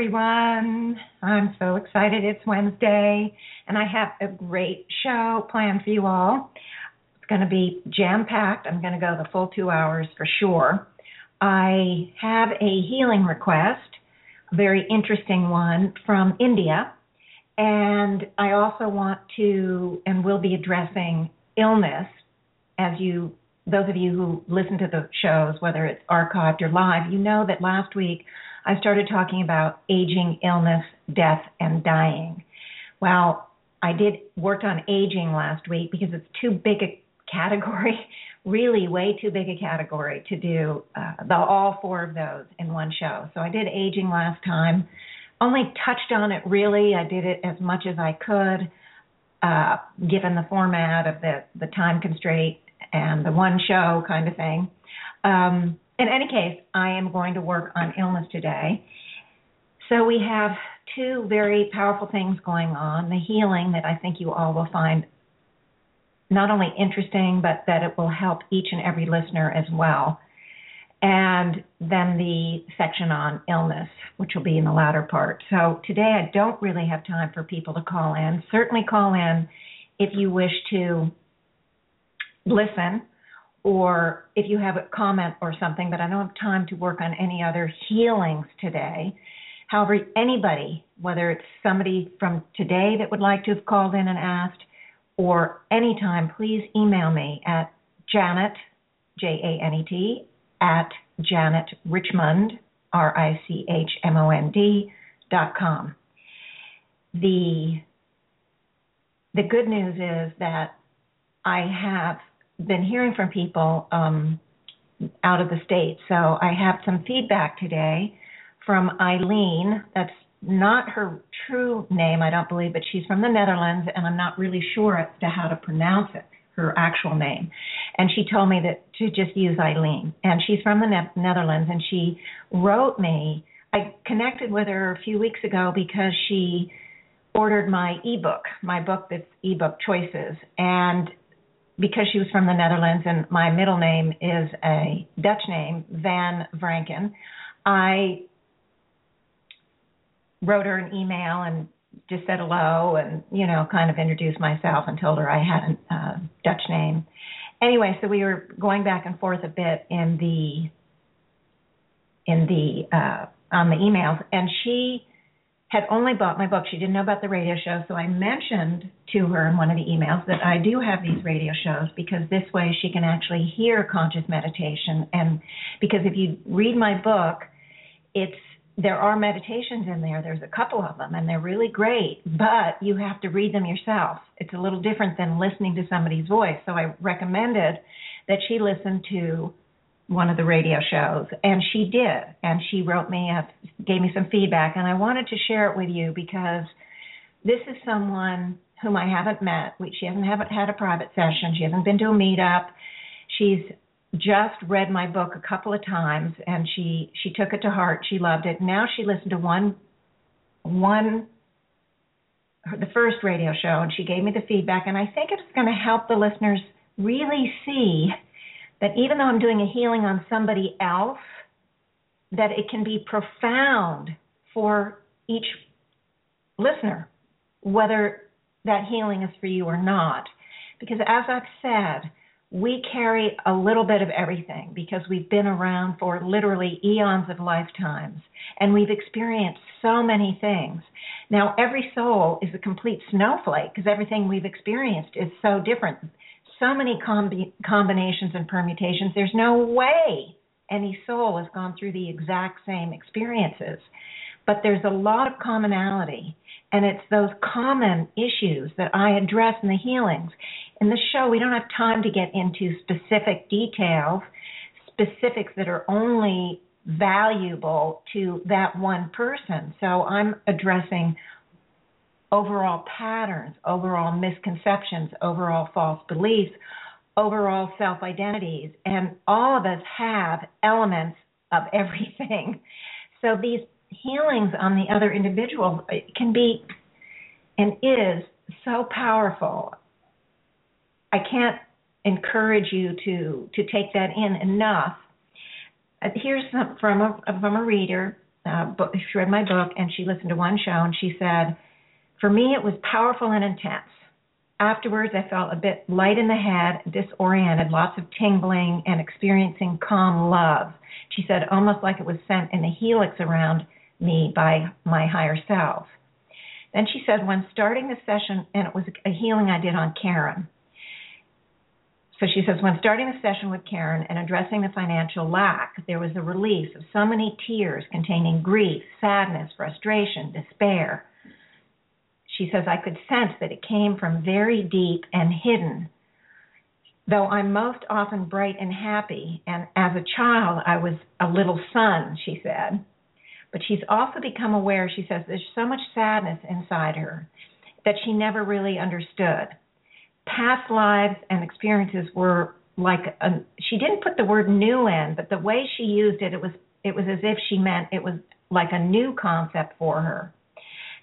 Everyone. I'm so excited. It's Wednesday, and I have a great show planned for you all. It's going to be jam packed. I'm going to go the full two hours for sure. I have a healing request, a very interesting one from India, and I also want to and will be addressing illness as you those of you who listen to the shows, whether it's archived or live, you know that last week I started talking about aging, illness, death, and dying. Well, I did worked on aging last week because it's too big a category, really way too big a category to do uh, the all four of those in one show. So I did aging last time. Only touched on it really. I did it as much as I could, uh, given the format of the the time constraint and the one show kind of thing. Um, in any case, I am going to work on illness today. So we have two very powerful things going on the healing that I think you all will find not only interesting, but that it will help each and every listener as well. And then the section on illness, which will be in the latter part. So today I don't really have time for people to call in. Certainly call in if you wish to listen or if you have a comment or something, but I don't have time to work on any other healings today. However, anybody, whether it's somebody from today that would like to have called in and asked, or anytime, please email me at Janet, J A N E T, at Janet Richmond, R I C H M O N D, dot com. The, the good news is that I have been hearing from people um, out of the state. So I have some feedback today from Eileen. That's not her true name, I don't believe, but she's from the Netherlands, and I'm not really sure as to how to pronounce it, her actual name. And she told me that to just use Eileen. And she's from the ne- Netherlands, and she wrote me. I connected with her a few weeks ago because she ordered my ebook, my book that's ebook choices, and because she was from the Netherlands and my middle name is a Dutch name, Van Vranken, I wrote her an email and just said hello and you know kind of introduced myself and told her I had a uh, Dutch name. Anyway, so we were going back and forth a bit in the in the uh, on the emails, and she had only bought my book. She didn't know about the radio show, so I mentioned to her in one of the emails that I do have these radio shows because this way she can actually hear conscious meditation. And because if you read my book, it's there are meditations in there. There's a couple of them, and they're really great, but you have to read them yourself. It's a little different than listening to somebody's voice. So I recommended that she listen to one of the radio shows and she did and she wrote me up gave me some feedback and i wanted to share it with you because this is someone whom i haven't met. She hasn't haven't had a private session. She hasn't been to a meetup. She's just read my book a couple of times and she she took it to heart. She loved it. Now she listened to one one the first radio show and she gave me the feedback and i think it's going to help the listeners really see that even though I'm doing a healing on somebody else, that it can be profound for each listener, whether that healing is for you or not. Because as I've said, we carry a little bit of everything because we've been around for literally eons of lifetimes and we've experienced so many things. Now, every soul is a complete snowflake because everything we've experienced is so different so many combi- combinations and permutations. There's no way any soul has gone through the exact same experiences. But there's a lot of commonality, and it's those common issues that I address in the healings. In the show, we don't have time to get into specific details, specifics that are only valuable to that one person. So I'm addressing overall patterns, overall misconceptions, overall false beliefs, overall self identities. And all of us have elements of everything. So these healings on the other individual can be and is so powerful. I can't encourage you to to take that in enough. Uh, here's some from a from a reader. Uh, she read my book and she listened to one show and she said, "For me, it was powerful and intense. Afterwards, I felt a bit light in the head, disoriented, lots of tingling, and experiencing calm love." She said, almost like it was sent in a helix around me by my higher self. Then she said, when starting the session, and it was a healing I did on Karen so she says, when starting the session with Karen and addressing the financial lack, there was a release of so many tears containing grief, sadness, frustration, despair. She says, I could sense that it came from very deep and hidden. Though I'm most often bright and happy, and as a child I was a little sun, she said. But she's also become aware, she says, there's so much sadness inside her that she never really understood past lives and experiences were like a, she didn't put the word new in, but the way she used it, it was it was as if she meant it was like a new concept for her.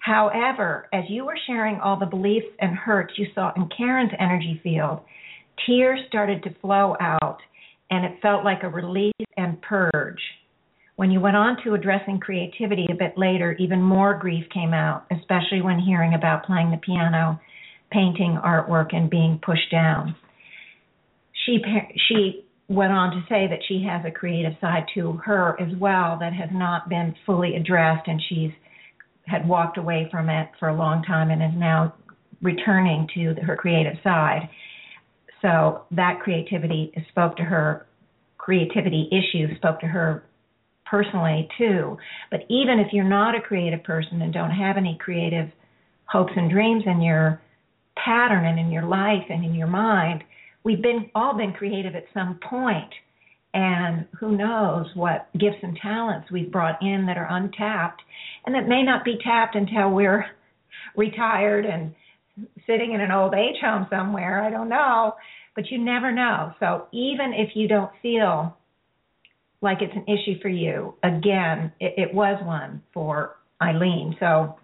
However, as you were sharing all the beliefs and hurts you saw in Karen's energy field, tears started to flow out, and it felt like a release and purge. When you went on to addressing creativity a bit later, even more grief came out, especially when hearing about playing the piano painting artwork and being pushed down. She she went on to say that she has a creative side to her as well that has not been fully addressed and she's had walked away from it for a long time and is now returning to her creative side. So that creativity spoke to her creativity issues spoke to her personally too. But even if you're not a creative person and don't have any creative hopes and dreams in your pattern and in your life and in your mind, we've been all been creative at some point and who knows what gifts and talents we've brought in that are untapped and that may not be tapped until we're retired and sitting in an old age home somewhere. I don't know but you never know. So even if you don't feel like it's an issue for you again it, it was one for eileen. So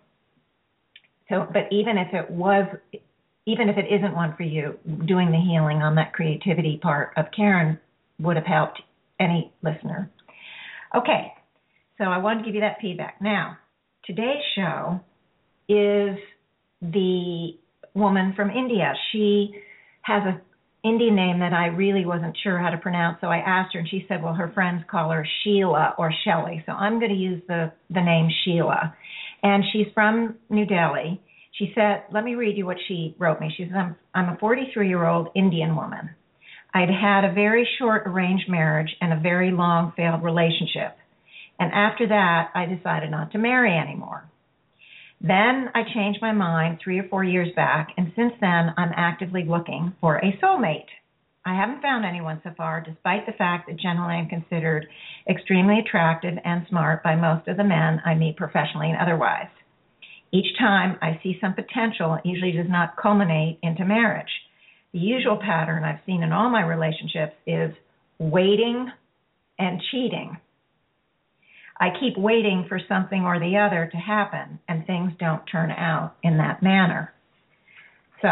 so but even if it was even if it isn't one for you, doing the healing on that creativity part of Karen would have helped any listener. Okay, so I wanted to give you that feedback. Now, today's show is the woman from India. She has an Indian name that I really wasn't sure how to pronounce, so I asked her, and she said, "Well, her friends call her Sheila or Shelley." So I'm going to use the the name Sheila, and she's from New Delhi she said, let me read you what she wrote me. She says, I'm, I'm a 43 year old Indian woman. I'd had a very short arranged marriage and a very long failed relationship. And after that, I decided not to marry anymore. Then I changed my mind three or four years back, and since then, I'm actively looking for a soulmate. I haven't found anyone so far, despite the fact that generally I'm considered extremely attractive and smart by most of the men I meet professionally and otherwise. Each time I see some potential, it usually does not culminate into marriage. The usual pattern I've seen in all my relationships is waiting and cheating. I keep waiting for something or the other to happen, and things don't turn out in that manner. So,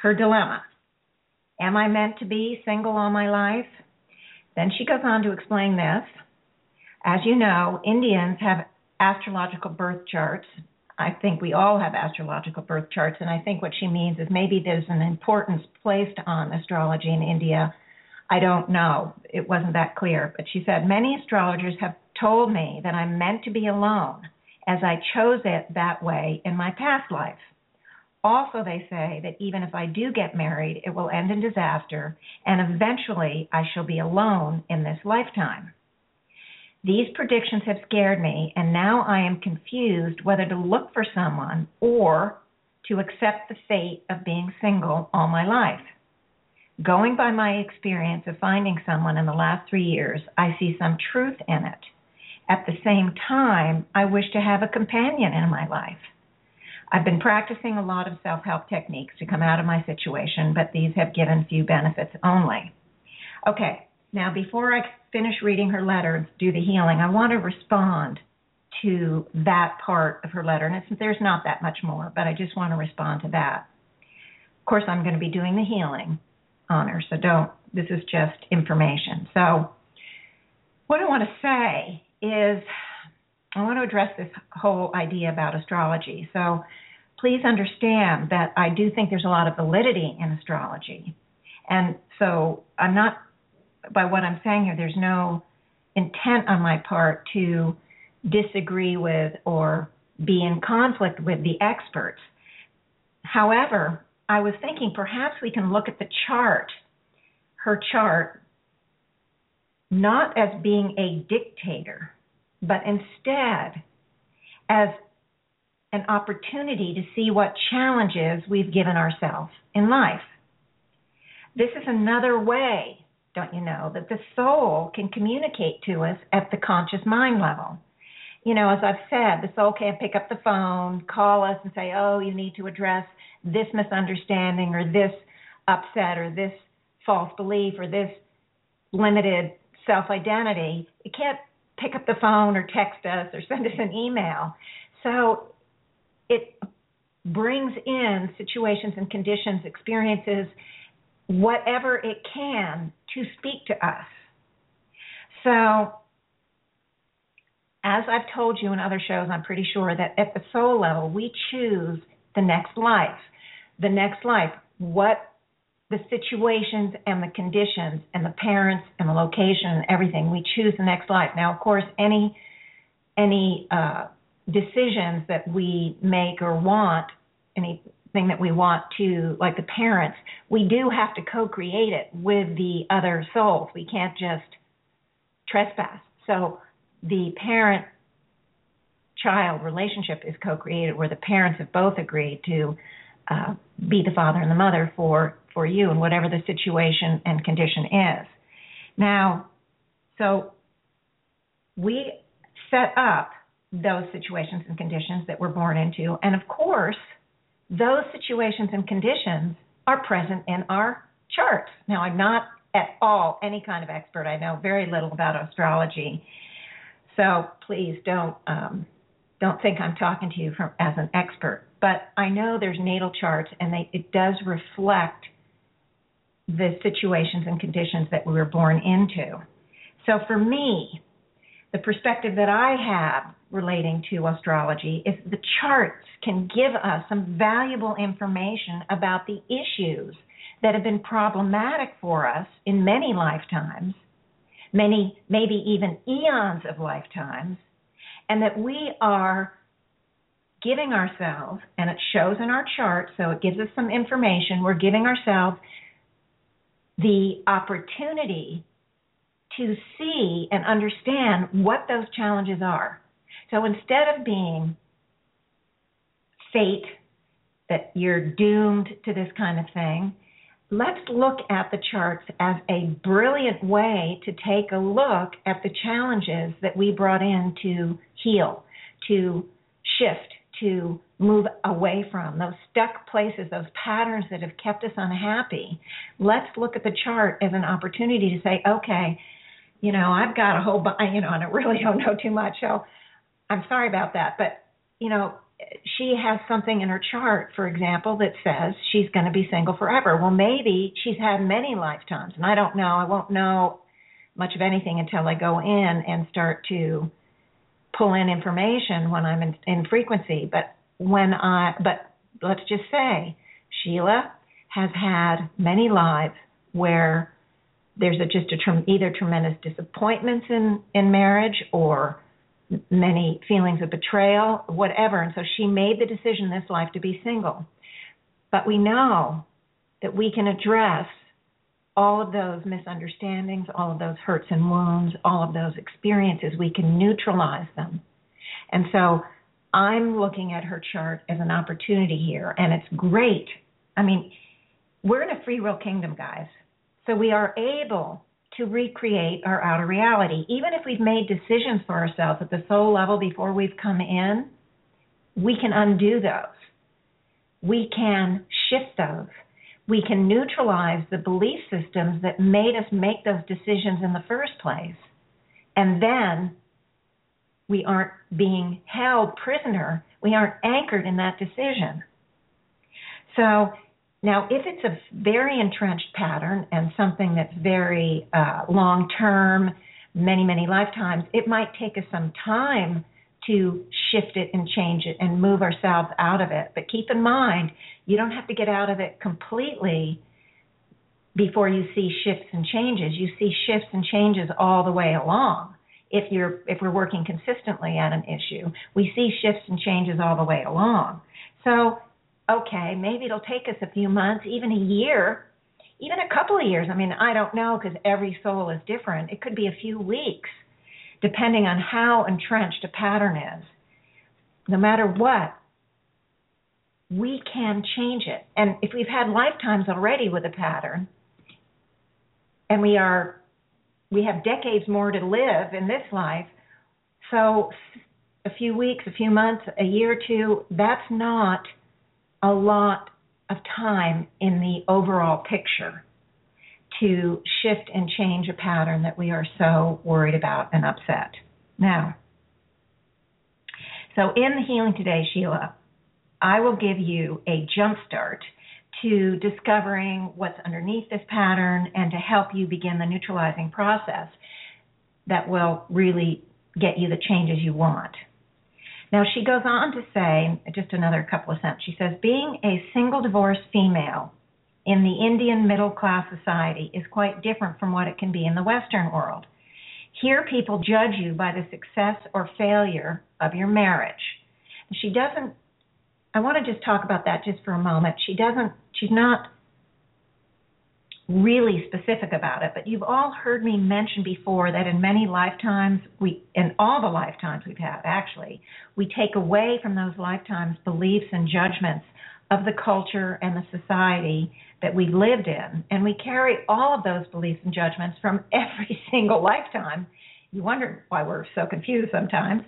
her dilemma Am I meant to be single all my life? Then she goes on to explain this. As you know, Indians have astrological birth charts I think we all have astrological birth charts, and I think what she means is maybe there's an importance placed on astrology in India. I don't know. It wasn't that clear. But she said, Many astrologers have told me that I'm meant to be alone, as I chose it that way in my past life. Also, they say that even if I do get married, it will end in disaster, and eventually I shall be alone in this lifetime. These predictions have scared me, and now I am confused whether to look for someone or to accept the fate of being single all my life. Going by my experience of finding someone in the last three years, I see some truth in it. At the same time, I wish to have a companion in my life. I've been practicing a lot of self help techniques to come out of my situation, but these have given few benefits only. Okay, now before I finish reading her letter do the healing, I want to respond to that part of her letter. And there's not that much more, but I just want to respond to that. Of course, I'm going to be doing the healing on her, so don't, this is just information. So, what I want to say is I want to address this whole idea about astrology. So, please understand that I do think there's a lot of validity in astrology. And so, I'm not, by what I'm saying here, there's no intent on my part to disagree with or be in conflict with the experts. However, I was thinking perhaps we can look at the chart, her chart, not as being a dictator, but instead as an opportunity to see what challenges we've given ourselves in life. This is another way, don't you know, that the soul can communicate to us at the conscious mind level. You know, as I've said, the soul can't pick up the phone, call us, and say, oh, you need to address this misunderstanding or this upset or this false belief or this limited self identity. It can't pick up the phone or text us or send us an email. So it brings in situations and conditions, experiences, whatever it can to speak to us. So, as I've told you in other shows, I'm pretty sure that at the soul level, we choose the next life. The next life, what the situations and the conditions and the parents and the location and everything. We choose the next life. Now, of course, any any uh, decisions that we make or want, anything that we want to, like the parents, we do have to co-create it with the other souls. We can't just trespass. So the parent child relationship is co-created where the parents have both agreed to uh, be the father and the mother for for you and whatever the situation and condition is. Now, so we set up those situations and conditions that we're born into, and of course, those situations and conditions are present in our charts. Now, I'm not at all any kind of expert. I know very little about astrology, so please don't um, don't think I'm talking to you from as an expert. But I know there's natal charts, and they, it does reflect the situations and conditions that we were born into. So for me, the perspective that I have relating to astrology is the charts can give us some valuable information about the issues that have been problematic for us in many lifetimes, many, maybe even eons of lifetimes, and that we are giving ourselves, and it shows in our chart, so it gives us some information, we're giving ourselves the opportunity to see and understand what those challenges are. So instead of being fate, that you're doomed to this kind of thing, let's look at the charts as a brilliant way to take a look at the challenges that we brought in to heal, to shift, to move away from, those stuck places, those patterns that have kept us unhappy. Let's look at the chart as an opportunity to say, okay, you know, I've got a whole bunch, you know, and I really don't know too much, so I'm sorry about that. But, you know, she has something in her chart, for example, that says she's going to be single forever. Well, maybe she's had many lifetimes, and I don't know. I won't know much of anything until I go in and start to pull in information when I'm in, in frequency. But when I, but let's just say Sheila has had many lives where there's a, just a either tremendous disappointments in in marriage or many feelings of betrayal, whatever. And so she made the decision this life to be single. But we know that we can address all of those misunderstandings, all of those hurts and wounds, all of those experiences, we can neutralize them. And so I'm looking at her chart as an opportunity here, and it's great. I mean, we're in a free will kingdom, guys. So we are able to recreate our outer reality. Even if we've made decisions for ourselves at the soul level before we've come in, we can undo those. We can shift those. We can neutralize the belief systems that made us make those decisions in the first place. And then we aren't being held prisoner. We aren't anchored in that decision. So now, if it's a very entrenched pattern and something that's very uh, long term, many, many lifetimes, it might take us some time to shift it and change it and move ourselves out of it. But keep in mind, you don't have to get out of it completely before you see shifts and changes. You see shifts and changes all the way along. If you're if we're working consistently at an issue, we see shifts and changes all the way along. So, okay, maybe it'll take us a few months, even a year, even a couple of years. I mean, I don't know because every soul is different. It could be a few weeks depending on how entrenched a pattern is. No matter what, we can change it. And if we've had lifetimes already with a pattern, and we are we have decades more to live in this life, so a few weeks, a few months, a year or two, that's not a lot of time in the overall picture to shift and change a pattern that we are so worried about and upset. Now, so in the healing today, Sheila, I will give you a jump start to discovering what's underneath this pattern and to help you begin the neutralizing process that will really get you the changes you want. Now, she goes on to say, just another couple of cents, She says, being a single divorced female in the Indian middle class society is quite different from what it can be in the Western world. Here, people judge you by the success or failure of your marriage. She doesn't, I want to just talk about that just for a moment. She doesn't, she's not really specific about it, but you've all heard me mention before that in many lifetimes, we, in all the lifetimes we've had actually, we take away from those lifetimes beliefs and judgments of the culture and the society that we lived in. And we carry all of those beliefs and judgments from every single lifetime. You wonder why we're so confused sometimes.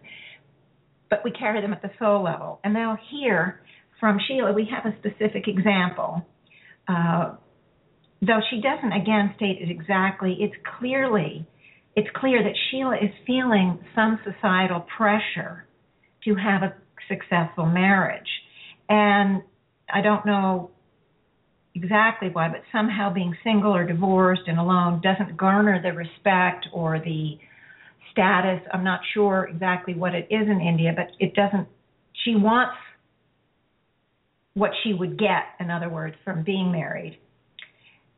But we carry them at the soul level. And now, here from Sheila, we have a specific example. Uh, though she doesn't again state it exactly, it's clearly it's clear that Sheila is feeling some societal pressure to have a successful marriage. And I don't know exactly why, but somehow being single or divorced and alone doesn't garner the respect or the status. I'm not sure exactly what it is in India, but it doesn't. She wants what she would get, in other words, from being married.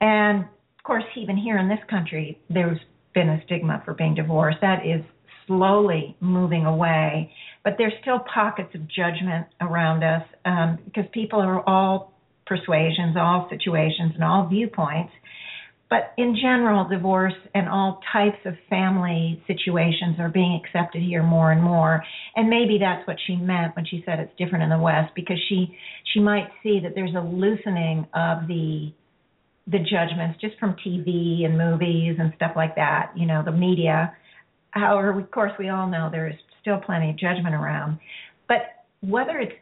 And of course, even here in this country, there's been a stigma for being divorced. That is slowly moving away, but there's still pockets of judgment around us um, because people are all persuasions, all situations, and all viewpoints. But in general, divorce and all types of family situations are being accepted here more and more. And maybe that's what she meant when she said it's different in the West, because she she might see that there's a loosening of the the judgments just from TV and movies and stuff like that. You know, the media. However, of course, we all know there is still plenty of judgment around. But whether it's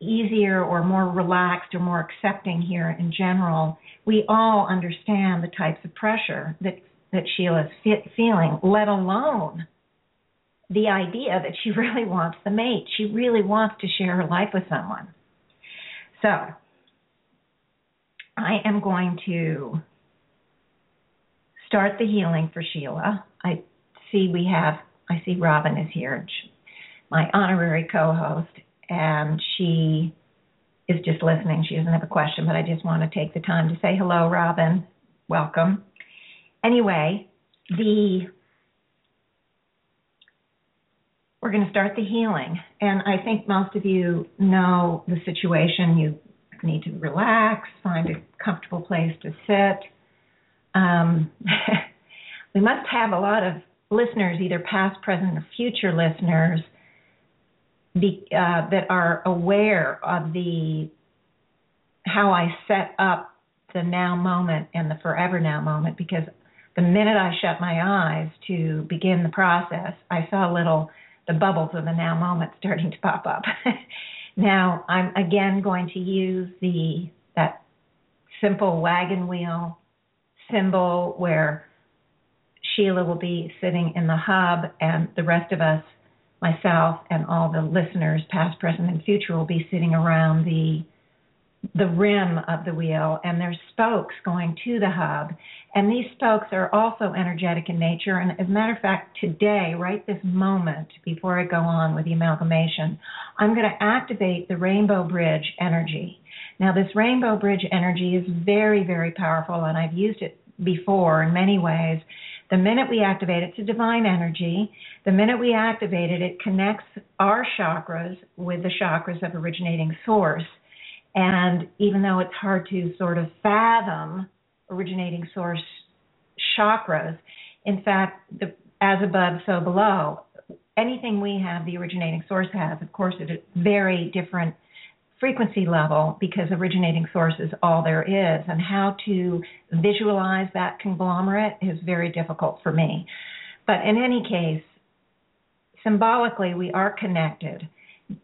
easier or more relaxed or more accepting here in general, we all understand the types of pressure that that Sheila's fe- feeling, let alone the idea that she really wants the mate. She really wants to share her life with someone. So, I am going to start the healing for Sheila. I see we have, I see Robin is here, my honorary co host, and she is just listening. She doesn't have a question, but I just want to take the time to say hello, Robin. Welcome. Anyway, the we're going to start the healing, and I think most of you know the situation. You need to relax, find a comfortable place to sit. Um, we must have a lot of listeners, either past, present, or future listeners, be, uh, that are aware of the how I set up the now moment and the forever now moment because the minute I shut my eyes to begin the process, I saw little the bubbles of the now moment starting to pop up. now I'm again going to use the that simple wagon wheel symbol where Sheila will be sitting in the hub and the rest of us, myself and all the listeners, past, present, and future, will be sitting around the the rim of the wheel and there's spokes going to the hub and these spokes are also energetic in nature and as a matter of fact today right this moment before i go on with the amalgamation i'm going to activate the rainbow bridge energy now this rainbow bridge energy is very very powerful and i've used it before in many ways the minute we activate it, it's a divine energy. The minute we activate it, it connects our chakras with the chakras of originating source. And even though it's hard to sort of fathom originating source chakras, in fact, the, as above, so below, anything we have, the originating source has, of course, at a very different frequency level because originating source is all there is. And how to visualize that conglomerate is very difficult for me. But in any case, symbolically, we are connected.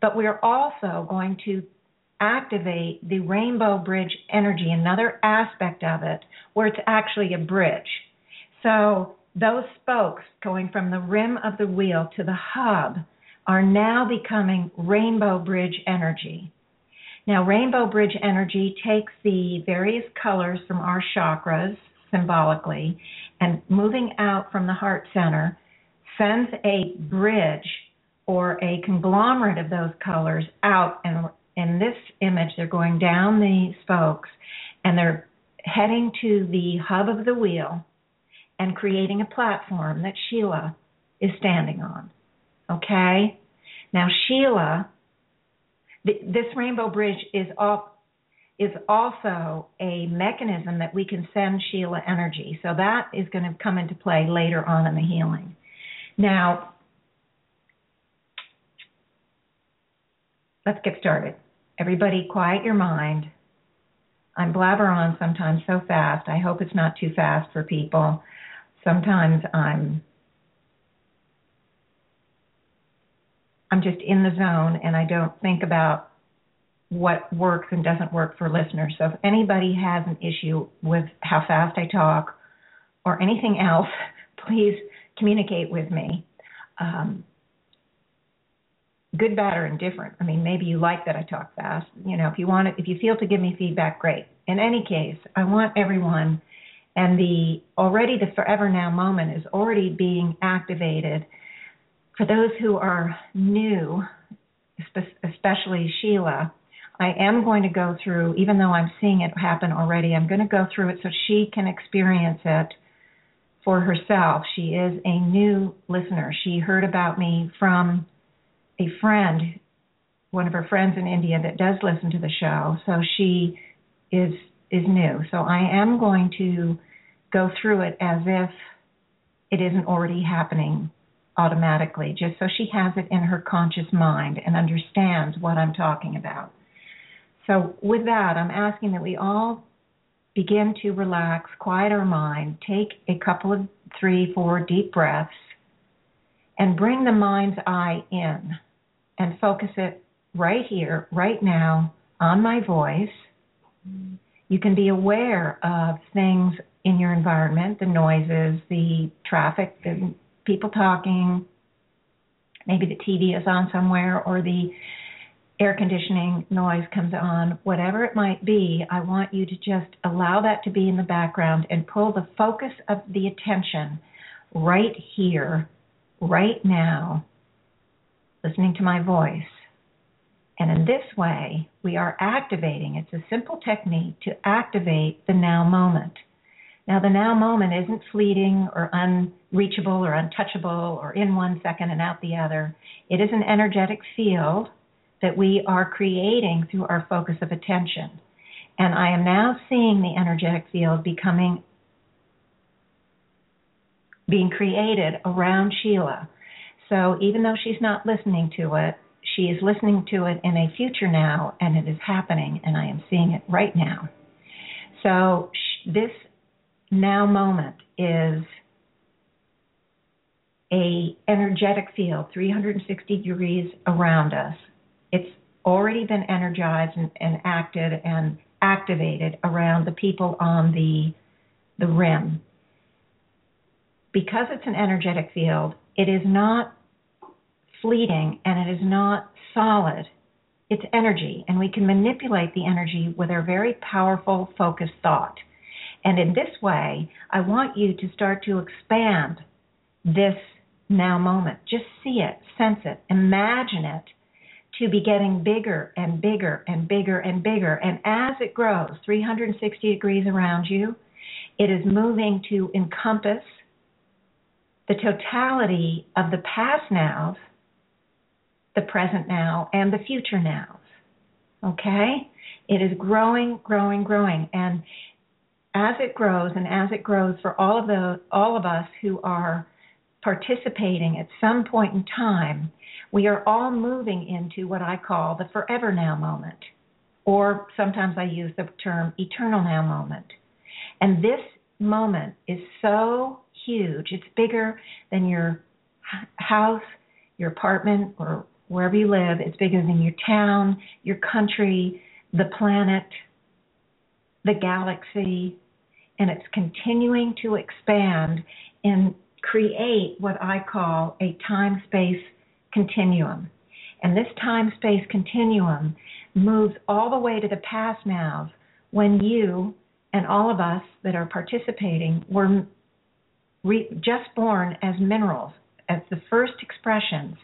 But we are also going to activate the rainbow bridge energy, another aspect of it, where it's actually a bridge. So those spokes going from the rim of the wheel to the hub are now becoming rainbow bridge energy. Now, rainbow bridge energy takes the various colors from our chakras symbolically and moving out from the heart center sends a bridge or a conglomerate of those colors out and in this image, they're going down the spokes and they're heading to the hub of the wheel and creating a platform that Sheila is standing on. Okay? Now, Sheila, th- this rainbow bridge is is also a mechanism that we can send Sheila energy. So that is going to come into play later on in the healing. Now, let's get started. Everybody, quiet your mind. I'm blabber on sometimes so fast. I hope it's not too fast for people. Sometimes I'm I'm just in the zone and I don't think about what works and doesn't work for listeners. So if anybody has an issue with how fast I talk or anything else, please communicate with me. Um, good, bad, or indifferent. I mean, maybe you like that I talk fast. You know, if you want it, if you feel to give me feedback, great. In any case, I want everyone, and the already the forever now moment is already being activated. For those who are new, especially Sheila, I am going to go through, even though I'm seeing it happen already, I'm going to go through it so she can experience it for herself. She is a new listener. She heard about me from a friend, one of her friends in India that does listen to the show. So she is is new. So I am going to go through it as if it isn't already happening automatically, just so she has it in her conscious mind and understands what I'm talking about. So, with that, I'm asking that we all begin to relax, quiet our mind, take a couple of three, four deep breaths, and bring the mind's eye in and focus it right here, right now, on my voice. You can be aware of things in your environment, the noises, the traffic, the people talking, maybe the TV is on somewhere or the air conditioning noise comes on, whatever it might be, I want you to just allow that to be in the background and pull the focus of the attention right here, right now, listening to my voice. And in this way, we are activating, it's a simple technique to activate the now moment. Now, the now moment isn't fleeting or unreachable or untouchable or in one second and out the other. It is an energetic field that we are creating through our focus of attention. And I am now seeing the energetic field becoming being created around Sheila. So even though she's not listening to it, she is listening to it in a future now, and it is happening, and I am seeing it right now. So sh- this now moment is a energetic field 360 degrees around us. It's already been energized and, and acted and activated around the people on the the rim. Because it's an energetic field, it is not fleeting and it is not solid. It's energy, and we can manipulate the energy with our very powerful, focused thought. And in this way, I want you to start to expand this now moment. Just see it, sense it, imagine it to be getting bigger and bigger and bigger and bigger. And as it grows 360 degrees around you, it is moving to encompass the totality of the past nows, the present now, and the future nows. Okay? It is growing, growing, growing. And as it grows and as it grows for all of the all of us who are participating at some point in time, we are all moving into what I call the forever now moment. Or sometimes I use the term eternal now moment. And this moment is so huge. It's bigger than your house, your apartment, or wherever you live. It's bigger than your town, your country, the planet, the galaxy. And it's continuing to expand and create what I call a time space continuum. And this time space continuum moves all the way to the past now when you and all of us that are participating were re- just born as minerals, as the first expressions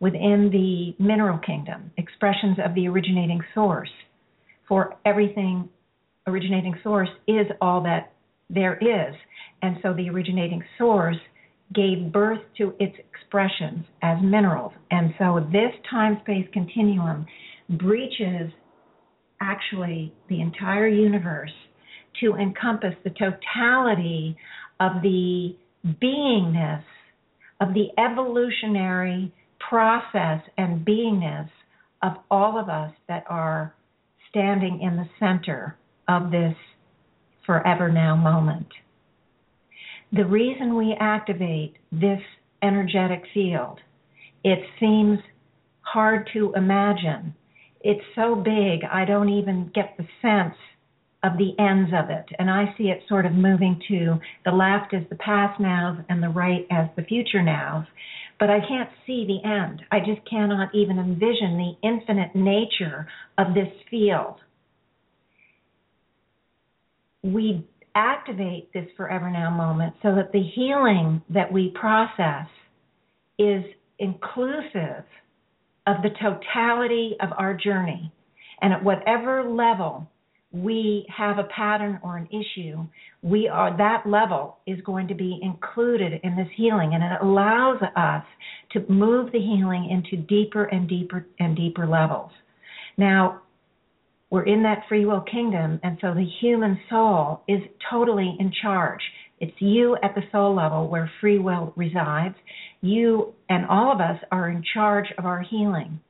within the mineral kingdom, expressions of the originating source. For everything, originating source is all that there is. And so the originating source gave birth to its expressions as minerals. And so this time space continuum breaches actually the entire universe to encompass the totality of the beingness, of the evolutionary process and beingness of all of us that are standing in the center of this forever now moment. The reason we activate this energetic field, it seems hard to imagine. It's so big, I don't even get the sense of the ends of it. And I see it sort of moving to the left as the past nows and the right as the future nows. But I can't see the end. I just cannot even envision the infinite nature of this field. We activate this forever now moment so that the healing that we process is inclusive of the totality of our journey. And at whatever level we have a pattern or an issue, we are that level is going to be included in this healing and it allows us to move the healing into deeper and deeper and deeper levels. Now, we're in that free will kingdom, and so the human soul is totally in charge. It's you at the soul level where free will resides. You and all of us are in charge of our healing.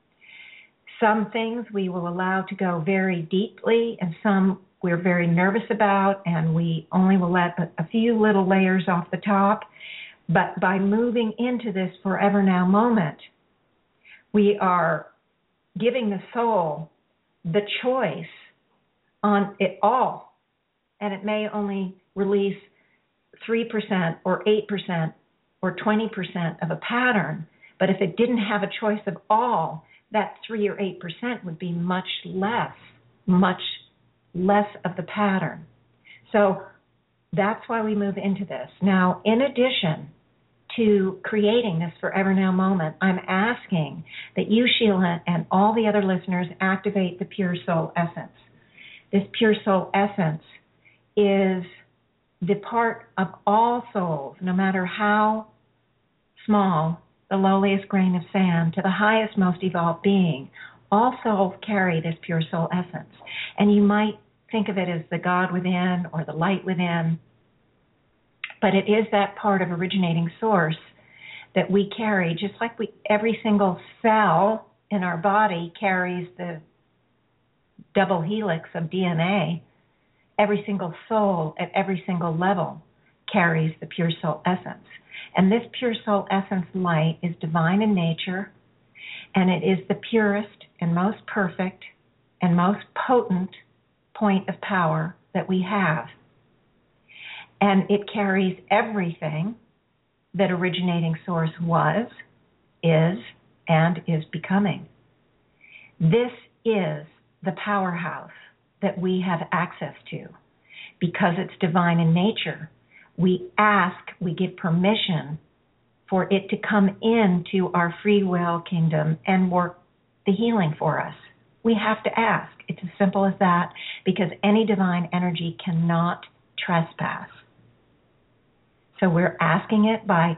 Some things we will allow to go very deeply, and some we're very nervous about, and we only will let a, few little layers off the top. But by moving into this forever now moment, we are giving the soul the choice on it all. And it may only release 3% or 8% or 20% of a pattern. But if it didn't have a choice of all, that 3 or 8% would be much less, much less of the pattern. So that's why we move into this. Now, in addition, to creating this forever now moment, I'm asking that you, Sheila, and all the other listeners activate the pure soul essence. This pure soul essence is the part of all souls, no matter how small, the lowliest grain of sand, to the highest, most evolved being. All souls carry this pure soul essence. And you might think of it as the God within or the light within but it is that part of originating source that we carry, just like we every single cell in our body carries the double helix of DNA. every single soul at every single level carries the pure soul essence. And this pure soul essence light is divine in nature, and it is the purest and most perfect and most potent point of power that we have. And it carries everything that originating source was, is, and is becoming. This is the powerhouse that we have access to because it's divine in nature. We ask, we give permission for it to come into our free will kingdom and work the healing for us. We have to ask. It's as simple as that because any divine energy cannot trespass. So we're asking it by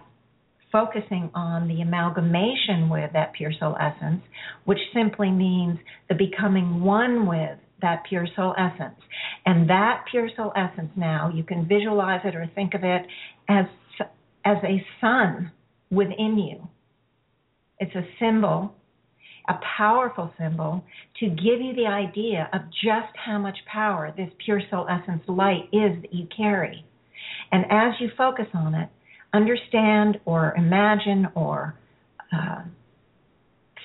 focusing on the amalgamation with that pure soul essence, which simply means the becoming one with that pure soul essence. And that pure soul essence now, you can visualize it or think of it as as a sun within you. It's a symbol, a powerful symbol to give you the idea of just how much power this pure soul essence light is that you carry. And as you focus on it, understand or imagine or uh,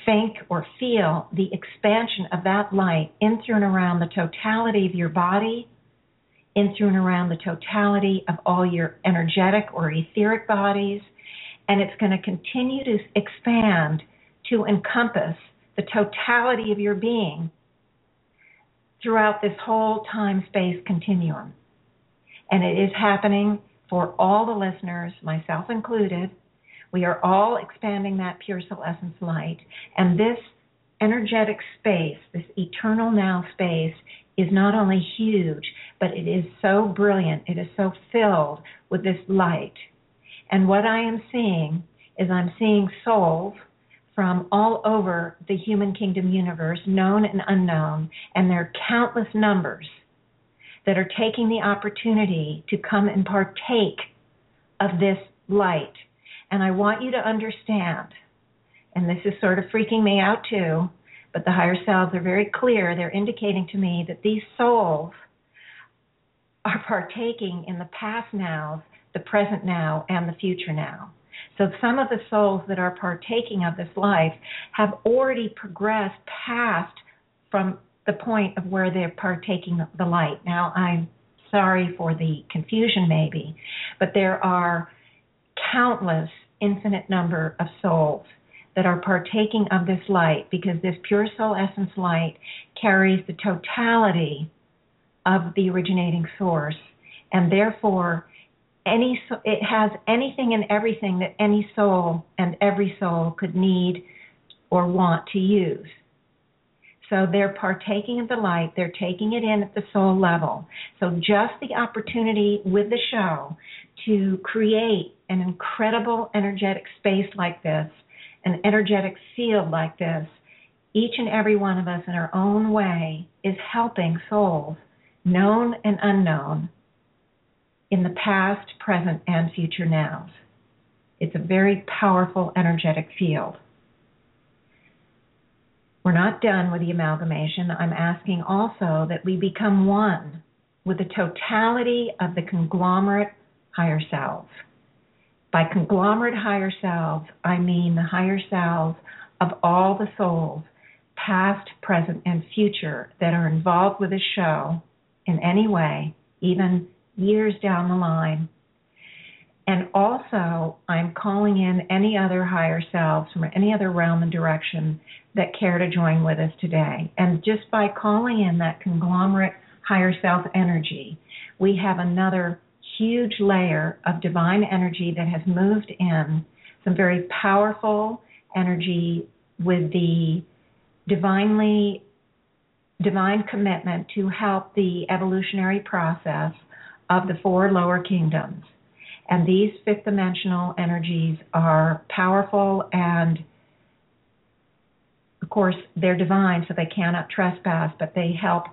think or feel the expansion of that light in through and around the totality of your body, in through and around the totality of all your energetic or etheric bodies, and it's going to continue to expand to encompass the totality of your being throughout this whole time space continuum. And it is happening for all the listeners, myself included. We are all expanding that pure soul essence light. And this energetic space, this eternal now space, is not only huge, but it is so brilliant. It is so filled with this light. And what I am seeing is I'm seeing souls from all over the human kingdom universe, known and unknown, and there are countless numbers that are taking the opportunity to come and partake of this light. And I want you to understand, and this is sort of freaking me out too, but the higher selves are very clear. They're indicating to me that these souls are partaking in the past now, the present now, and the future now. So some of the souls that are partaking of this life have already progressed past from the point of where they're partaking the light. Now, I'm sorry for the confusion, maybe, but there are countless, infinite number of souls that are partaking of this light because this pure soul essence light carries the totality of the originating source, and therefore any it has anything and everything that any soul and every soul could need or want to use. So they're partaking of the light, they're taking it in at the soul level. So just the opportunity with the show to create an incredible energetic space like this, an energetic field like this, each and every one of us in our own way is helping souls, known and unknown, in the past, present, and future nows. It's a very powerful energetic field. We're not done with the amalgamation. I'm asking also that we become one with the totality of the conglomerate higher selves. By conglomerate higher selves, I mean the higher selves of all the souls, past, present, and future, that are involved with the show in any way, even years down the line. And also, I'm calling in any other higher selves from any other realm and direction that care to join with us today. And just by calling in that conglomerate higher self energy, we have another huge layer of divine energy that has moved in, some very powerful energy with the divinely divine commitment to help the evolutionary process of the four lower kingdoms. And these fifth dimensional energies are powerful and of course they're divine so they cannot trespass, but they help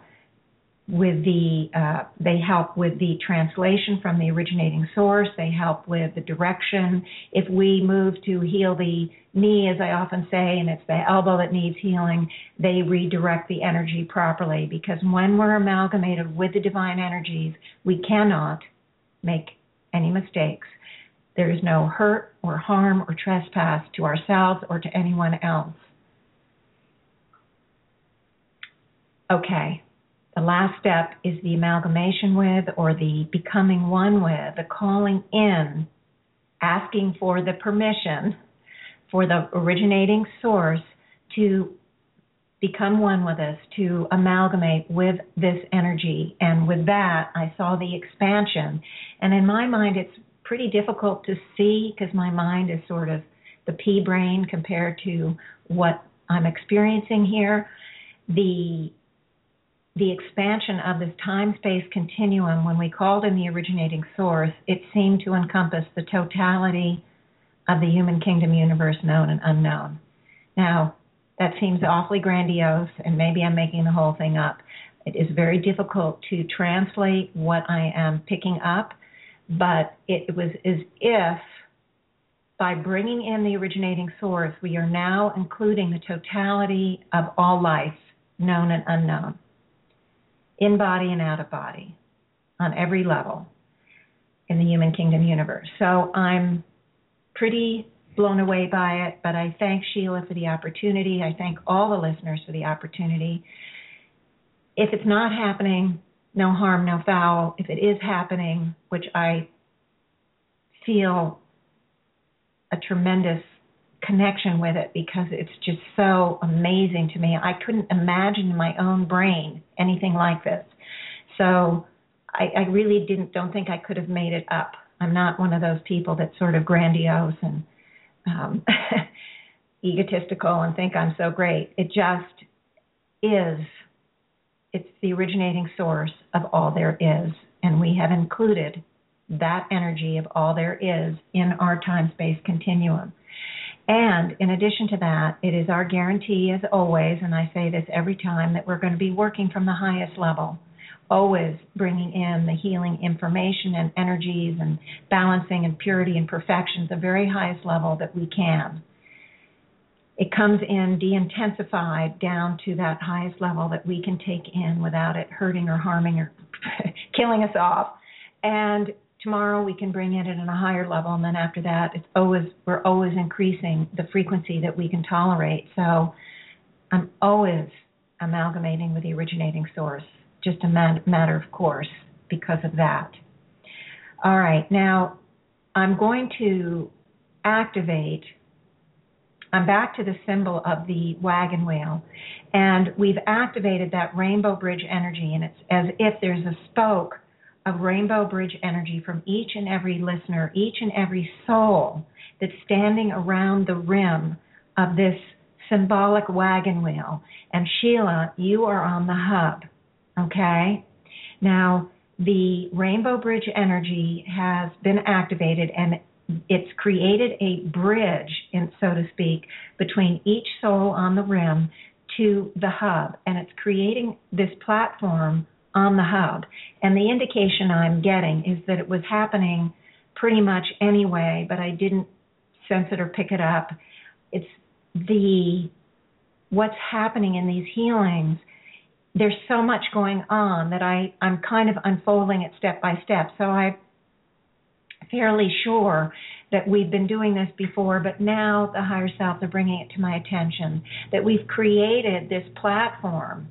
with the uh, they help with the translation from the originating source. They help with the direction. If we move to heal the knee as i often say and it's the elbow that needs healing they redirect the energy properly. Because when we're amalgamated with the divine energies we cannot make any mistakes. There is no hurt or harm or trespass to ourselves or to anyone else. Okay the last step is the amalgamation with or the becoming one with, the calling in, asking for the permission for the originating source to become one with us, to amalgamate with this energy. And with that, I saw the expansion. And in my mind, it's pretty difficult to see because my mind is sort of the pea brain compared to what I'm experiencing here. The the expansion of this time space continuum, when we called in the originating source, it seemed to encompass the totality of the human kingdom universe, known and unknown. Now, that seems awfully grandiose, and maybe I'm making the whole thing up. It is very difficult to translate what I am picking up, but it was as if by bringing in the originating source, we are now including the totality of all life, known and unknown in body and out of body on every level in the human kingdom universe. So I'm pretty blown away by it, but I thank Sheila for the opportunity. I thank all the listeners for the opportunity. If it's not happening, no harm, no foul. If it is happening, which I feel a tremendous connection with it because it's just so amazing to me. I couldn't imagine in my own brain anything like this. So I, I really didn't don't think I could have made it up. I'm not one of those people that's sort of grandiose and um, egotistical and think I'm so great. It just is. It's the originating source of all there is, and we have included that energy of all there is in our time space continuum. And in addition to that, it is our guarantee, as always, and I say this every time, that we're going to be working from the highest level, always bringing in the healing information and energies and balancing and purity and perfection the very highest level that we can. It comes in de intensified down to that highest level that we can take in without it hurting or harming or killing us off. And tomorrow we can bring it at a higher level and then after that it's always we're always increasing the frequency that we can tolerate. So i'm always amalgamating with the originating source just a matter of course because of that. All right now i'm going to activate i'm back to the symbol of the wagon wheel and we've activated that rainbow bridge energy and it's as if there's a spoke of Rainbow Bridge energy from each and every listener, each and every soul that's standing around the rim of this symbolic wagon wheel. And Sheila, you are on the hub, okay? Now, the Rainbow Bridge energy has been activated and it's created a bridge, in, so to speak, between each soul on the rim to the hub. And it's creating this platform on the hub. And the indication I'm getting is that it was happening pretty much anyway, but I didn't sense it or pick it up. It's the what's happening in these healings. There's so much going on that I, I'm kind of unfolding it step by step. So I'm fairly sure that we've been doing this before, but now the higher self are bringing it to my attention that we've created this platform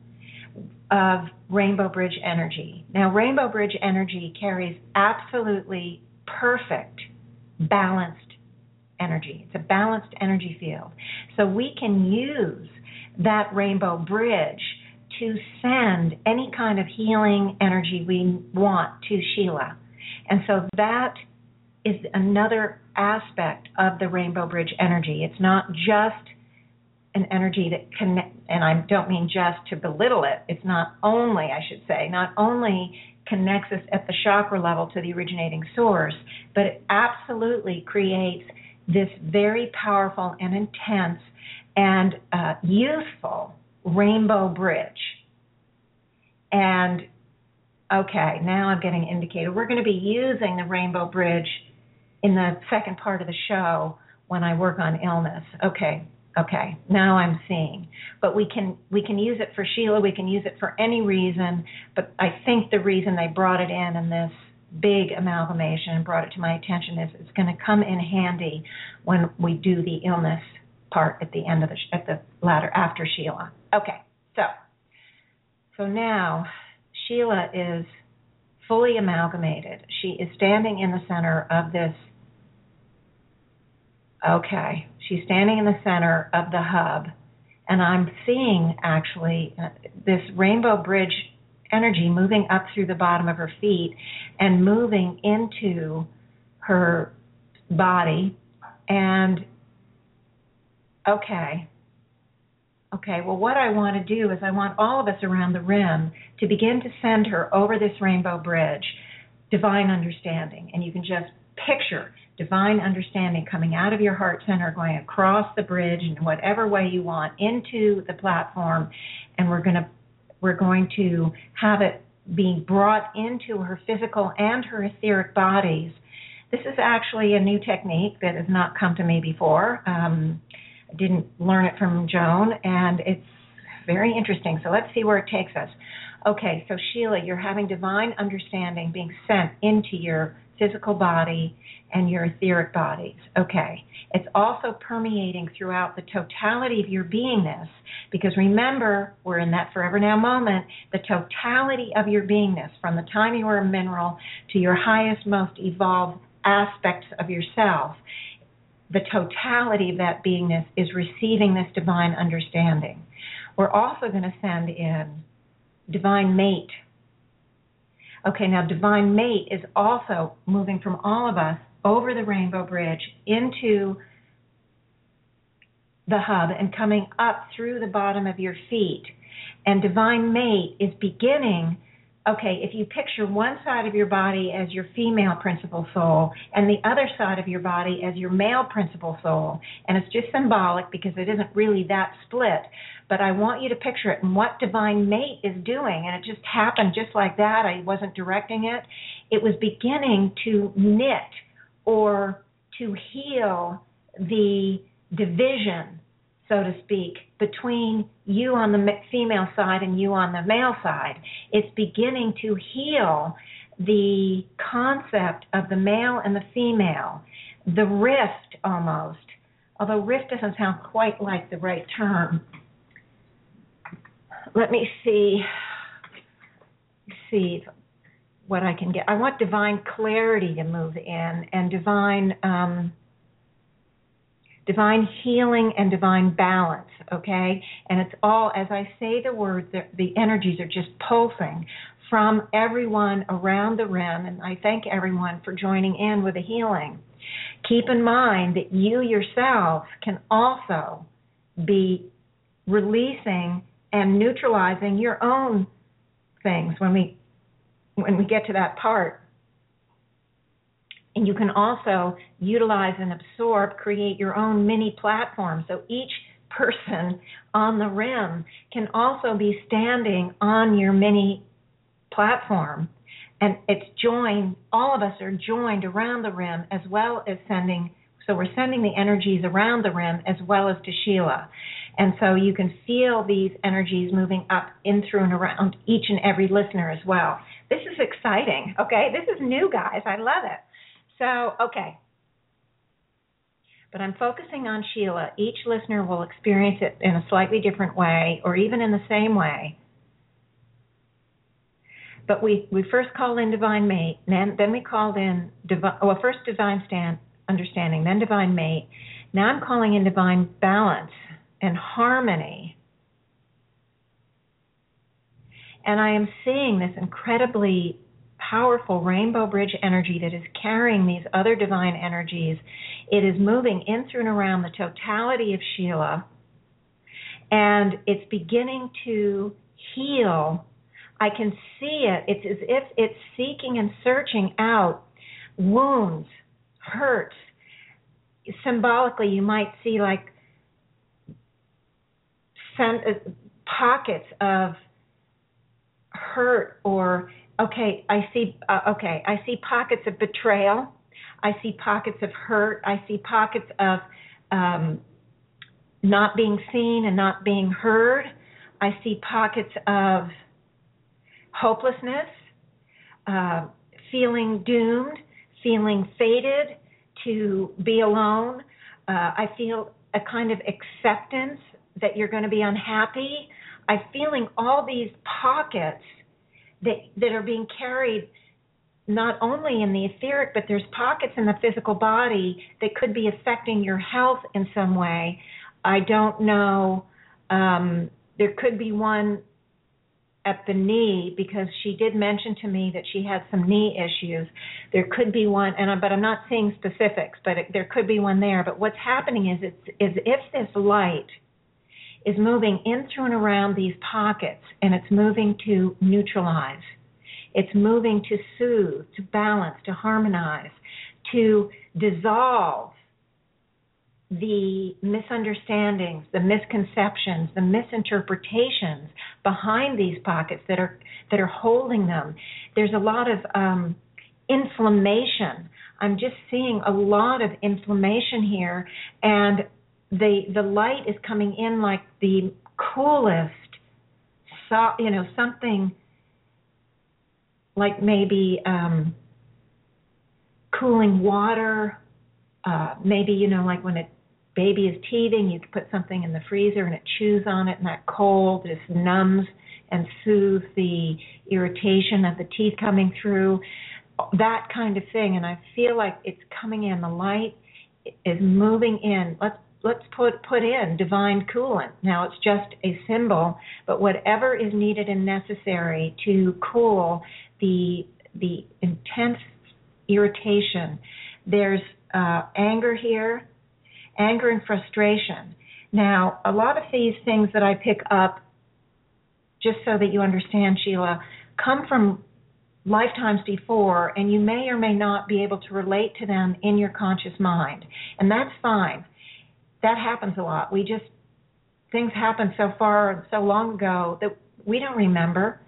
of Rainbow Bridge energy. Now, Rainbow Bridge energy carries absolutely perfect, balanced energy. It's a balanced energy field. So we can use that Rainbow Bridge to send any kind of healing energy we want to Sheila. And so that is another aspect of the Rainbow Bridge energy. It's not just an energy that connect, and I don't mean just to belittle it. It's not only, I should say, not only connects us at the chakra level to the originating source, but it absolutely creates this very powerful and intense and uh, useful rainbow bridge. And Okay, now I'm getting indicated. We're going to be using the Rainbow Bridge in the second part of the show when I work on illness. Okay, okay. Now I'm seeing. But we can we can use it for Sheila. We can use it for any reason. But I think the reason they brought it in in this big amalgamation and brought it to my attention is it's going to come in handy when we do the illness part at the end of the at the latter after Sheila. Okay, so so now Sheila is fully amalgamated. She is standing in the center of this. Okay, she's standing in the center of the hub, and I'm seeing actually this rainbow bridge energy moving up through the bottom of her feet and moving into her body. And okay, Okay, well, what I want to do is I want all of us around the rim to begin to send her over this rainbow bridge, divine understanding. And you can just picture divine understanding coming out of your heart center, going across the bridge in whatever way you want into the platform. And we're going to we're going to have it being brought into her physical and her etheric bodies. This is actually a new technique that has not come to me before. Um, I didn't learn it from Joan, and it's very interesting. So let's see where it takes us. Okay, so Sheila, you're having divine understanding being sent into your physical body and your etheric bodies. Okay. It's also permeating throughout the totality of your beingness because remember, we're in that forever now moment, the totality of your beingness from the time you were a mineral to your highest, most evolved aspects of yourself the totality of that beingness is receiving this divine understanding. We're also going to send in divine mate. Okay, now divine mate is also moving from all of us over the rainbow bridge into the hub and coming up through the bottom of your feet. And divine mate is beginning okay, if you picture one side of your body as your female principal soul and the other side of your body as your male principal soul, and it's just symbolic because it isn't really that split, but I want you to picture it and what divine mate is doing, and it just happened just like that. I wasn't directing it. It was beginning to knit or to heal the division so to speak, between you on the female side and you on the male side. It's beginning to heal the concept of the male and the female, the rift almost, although rift doesn't sound quite like the right term. Let me see see what I can get. I want divine clarity to move in and divine um, divine healing and divine balance, okay? And it's all, as I say the words, the, the energies are just pulsing from everyone around the rim, and I thank everyone for joining in with the healing. Keep in mind that you yourself can also be releasing and neutralizing your own things when we when we get to that part and you can also utilize and absorb, create your own mini platform. So each person on the rim can also be standing on your mini platform. And it's joined, all of us are joined around the rim as well as sending, so we're sending the energies around the rim as well as to Sheila. And so you can feel these energies moving up in through and around each and every listener as well. This is exciting, okay? This is new, guys. I love it. So, okay. But I'm focusing on Sheila. Each listener will experience it in a slightly different way or even in the same way. But we, we first called in divine mate, then, then we called in divine, well, first divine stand, understanding, then divine mate. Now I'm calling in divine balance and harmony. And I am seeing this incredibly powerful rainbow bridge energy that is carrying these other divine energies. It is moving in through and around the totality of Sheila, and it's beginning to heal. I can see it. It's as if it's seeking and searching out wounds, hurts. Symbolically, you might see like uh, pockets of hurt or okay, I see uh, okay, I see pockets of betrayal. I see pockets of hurt. I see pockets of um, not being seen and not being heard. I see pockets of hopelessness, uh, feeling doomed, feeling fated to be alone. Uh, I feel a kind of acceptance that you're going to be unhappy. I'm feeling all these pockets that that are being carried not only in the etheric, but there's pockets in the physical body that could be affecting your health in some way. I don't know. Um, there could be one at the knee because she did mention to me that she had some knee issues. There could be one, and but I'm not seeing specifics, but it, there could be one there. But what's happening is it's is if this light is moving in through and around these pockets, and it's moving to neutralize. It's moving to soothe, to balance, to harmonize, to dissolve the misunderstandings, the misconceptions, the misinterpretations behind these pockets that are that are holding them. There's a lot of um, inflammation. I'm just seeing a lot of inflammation here, and the the light is coming in like the coolest, so, you know, something like maybe um, cooling water. Uh, maybe you know, like when a baby is teething, you put something in the freezer and it chews on it, and that cold just numbs and soothes the irritation of the teeth coming through. That kind of thing, and I feel like it's coming in. The light is moving in. Let's let's put put in divine coolant. Now it's just a symbol, but whatever is needed and necessary to cool the the intense irritation. There's uh, anger here, anger and frustration. Now, a lot of these things that I pick up, just so that you understand, Sheila, come from lifetimes before, and you may or may not be able to relate to them in your conscious mind. And that's fine that happens a lot. We just things happen so far so long ago that we don't remember.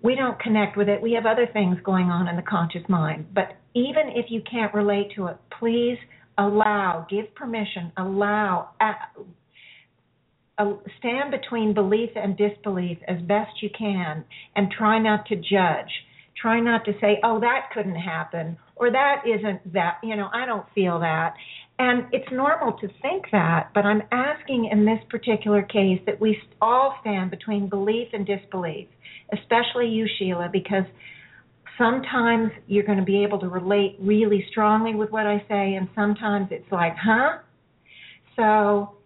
We don't connect with it. We have other things going on in the conscious mind. But even if you can't relate to it, please allow, give permission, allow, uh, uh, stand between belief and disbelief as best you can, and try not to judge. Try not to say, "Oh, that couldn't happen," or "That isn't that." You know, I don't feel that. And it's normal to think that, but I'm asking in this particular case that we all stand between belief and disbelief, especially you, Sheila, because sometimes you're going to be able to relate really strongly with what I say, and sometimes it's like, huh? So,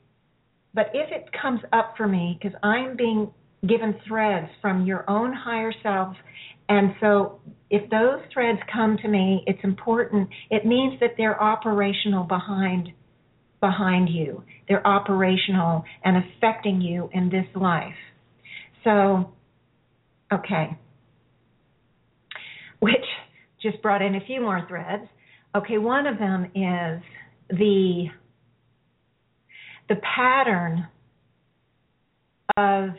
but if it comes up for me, because I'm being given threads from your own higher self and so if those threads come to me, it's important. It means that they're operational behind behind you. They're operational and affecting you in this life. So, okay. Which just brought in a few more threads. Okay, one of them is the the pattern of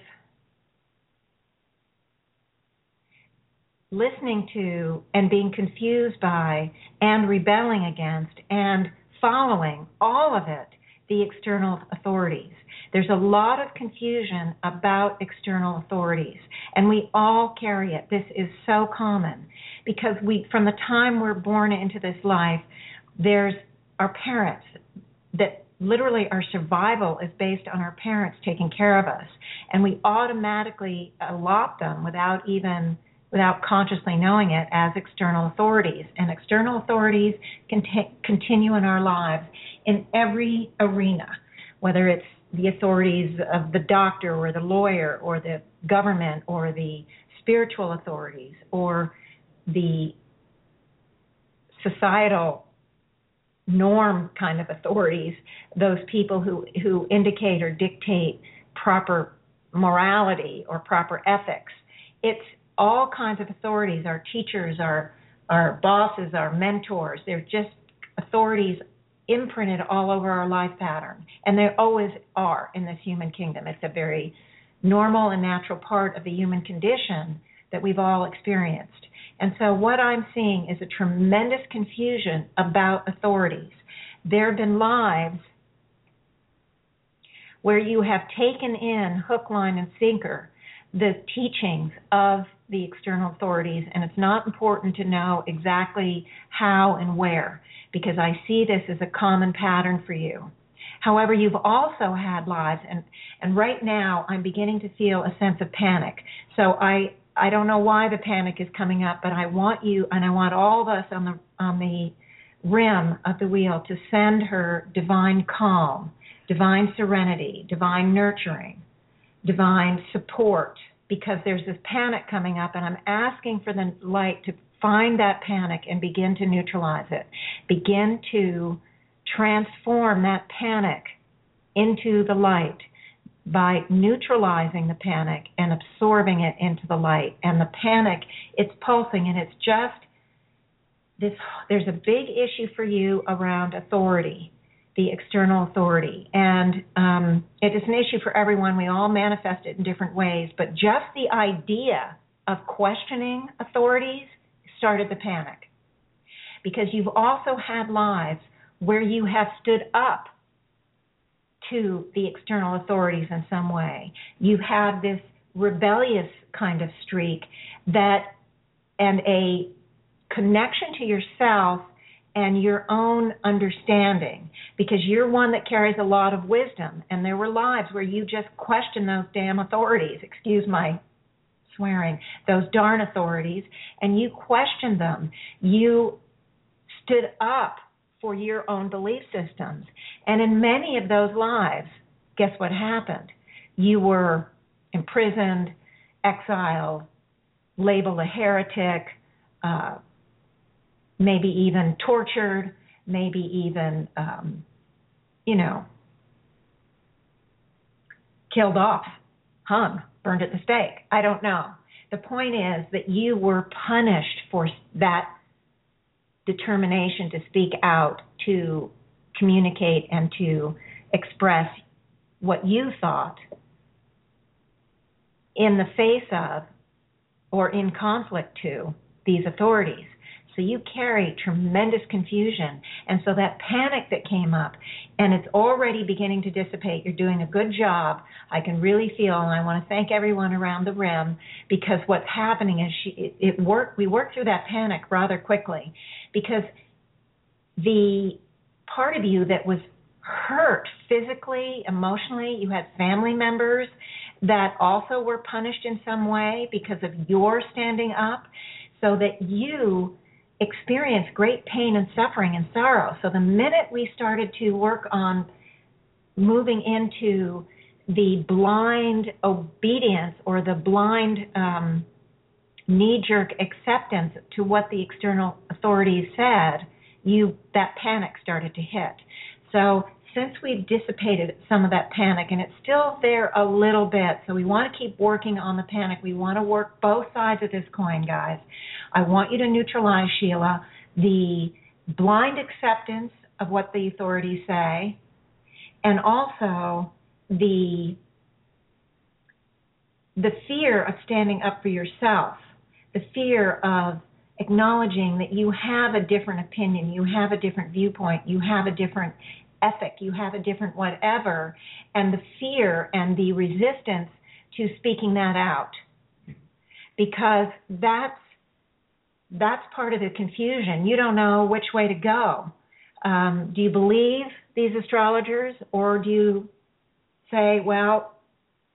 listening to and being confused by and rebelling against and following all of it the external authorities. There's a lot of confusion about external authorities, and we all carry it. This is so common because we, from the time we're born into this life, there's our parents that literally our survival is based on our parents taking care of us, and we automatically allot them without even without consciously knowing it as external authorities. And external authorities continue in our lives in every arena, whether it's the authorities of the doctor or the lawyer or the government or the spiritual authorities or the societal norm kind of authorities, those people who, who indicate or dictate proper morality or proper ethics. It's all kinds of authorities, our teachers, our our bosses, our mentors. They're just authorities imprinted all over our life pattern, and they always are in this human kingdom. It's a very normal and natural part of the human condition that we've all experienced. And so what I'm seeing is a tremendous confusion about authorities. There have been lives where you have taken in hook, line, and sinker the teachings of the external authorities, and it's not important to know exactly how and where because I see this as a common pattern for you. However, you've also had lives, and and right now I'm beginning to feel a sense of panic. So I I don't know why the panic is coming up, but I want you and I want all of us on the on the rim of the wheel to send her divine calm, divine serenity, divine nurturing, divine support, because there's this panic coming up, and I'm asking for the light to find that panic and begin to neutralize it. Begin to transform that panic into the light by neutralizing the panic and absorbing it into the light. And the panic, it's pulsing and it's just this there's a big issue for you around authority, the external authority. And um, it is an issue for everyone. We all manifest it in different ways, but just the idea of questioning authorities started the panic. Because you've also had lives where you have stood up to the external authorities in some way. You have this rebellious kind of streak that and a connection to yourself and your own understanding because you're one that carries a lot of wisdom and there were lives where you just questioned those damn authorities excuse my swearing those darn authorities and you questioned them you stood up for your own belief systems. And in many of those lives, guess what happened? You were imprisoned, exiled, labeled a heretic, uh, maybe even tortured, maybe even, um, you know, killed off, hung, burned at the stake. I don't know. The point is that you were punished for that determination to speak out, to communicate, and to express what you thought in the face of or in conflict to these authorities. So you carry tremendous confusion. And so that panic that came up, and it's already beginning to dissipate. You're doing a good job. I can really feel, and I want to thank everyone around the rim because what's happening is she, it, it. We worked through that panic rather quickly, because the part of you that was hurt physically, emotionally, you had family members that also were punished in some way because of your standing up, so that you experienced great pain and suffering and sorrow. So the minute we started to work on moving into the blind obedience or the blind um, knee jerk acceptance to what the external authorities said, you that panic started to hit. So since we've dissipated some of that panic and it's still there a little bit, so we want to keep working on the panic. We want to work both sides of this coin, guys. I want you to neutralize, Sheila, the blind acceptance of what the authorities say and also the the fear of standing up for yourself the fear of acknowledging that you have a different opinion, you have a different viewpoint, you have a different ethic, you have a different whatever, and the fear and the resistance to speaking that out. Because that's that's part of the confusion. You don't know which way to go. Um, do you believe these astrologers, or do you say, well,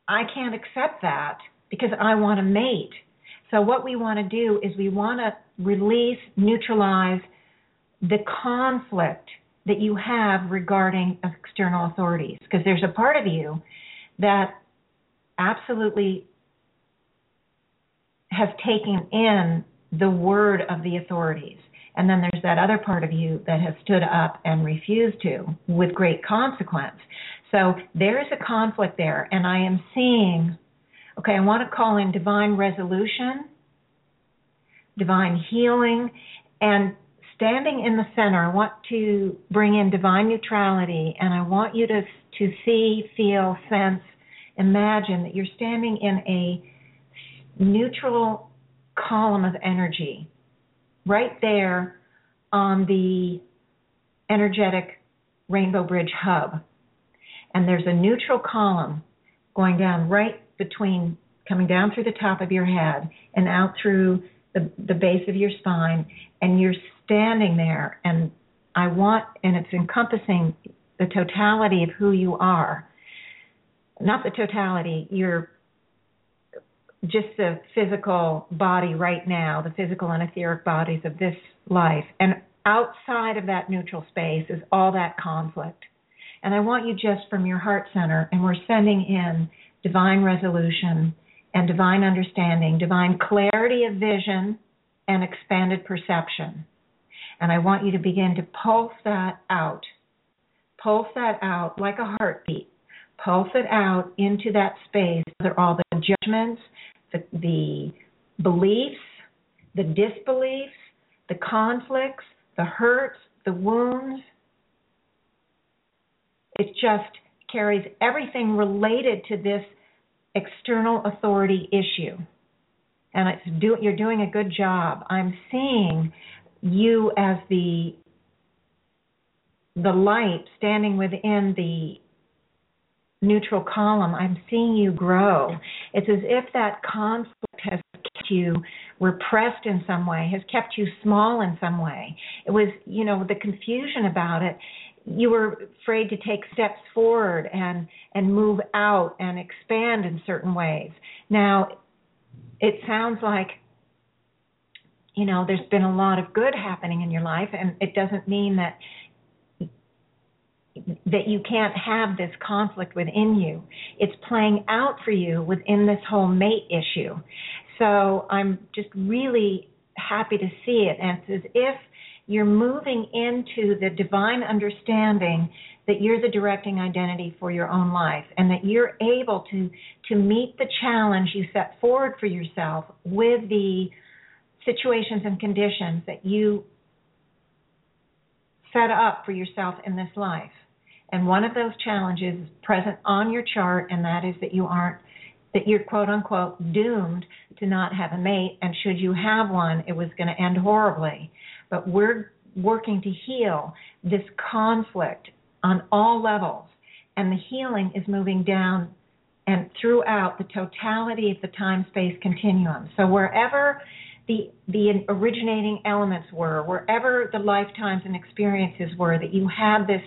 I can't accept that because I want to mate? So, what we want to do is we want to release, neutralize the conflict that you have regarding external authorities. Because there's a part of you that absolutely has taken in the word of the authorities. And then there's that other part of you that has stood up and refused to with great consequence. So there is a conflict there, and I am seeing Okay, I want to call in divine resolution, divine healing, and standing in the center. I want to bring in divine neutrality, and I want you to to see, feel, sense, imagine that you're standing in a neutral, column of energy right there on the energetic Rainbow Bridge hub. And there's a neutral column going down right between, coming down through the top of your head and out through the, the base of your spine. And you're standing there. And I want, and it's encompassing the totality of who you are. Not the totality, you're just the physical body right now, the physical and etheric bodies of this life. And outside of that neutral space is all that conflict. And I want you just from your heart center, and we're sending in divine resolution and divine understanding, divine clarity of vision, and expanded perception. And I want you to begin to pulse that out. Pulse that out like a heartbeat. Pulse it out into that space where all the judgments, the, the beliefs, the disbeliefs, the conflicts, the hurts, the wounds. It just carries everything related to this external authority issue. And do, you're doing a good job. I'm seeing you as the the light standing within the neutral column, I'm seeing you grow. It's as if that conflict has kept you repressed in some way, has kept you small in some way. It was, you know, the confusion about it. You were afraid to take steps forward and and move out and expand in certain ways. Now, it sounds like you know there's been a lot of good happening in your life and it doesn't mean that that you can't have this conflict within you. It's playing out for you within this whole mate issue. So I'm just really happy to see it. And it's as if you're moving into the divine understanding that you're the directing identity for your own life and that you're able to to meet the challenge you set forward for yourself with the situations and conditions that you set up for yourself in this life. And one of those challenges is present on your chart, and that is that you aren't, that you're quote unquote doomed to not have a mate. And should you have one, it was going to end horribly. But we're working to heal this conflict on all levels. And the healing is moving down and throughout the totality of the time space continuum. So wherever the the originating elements were, wherever the lifetimes and experiences were that you had this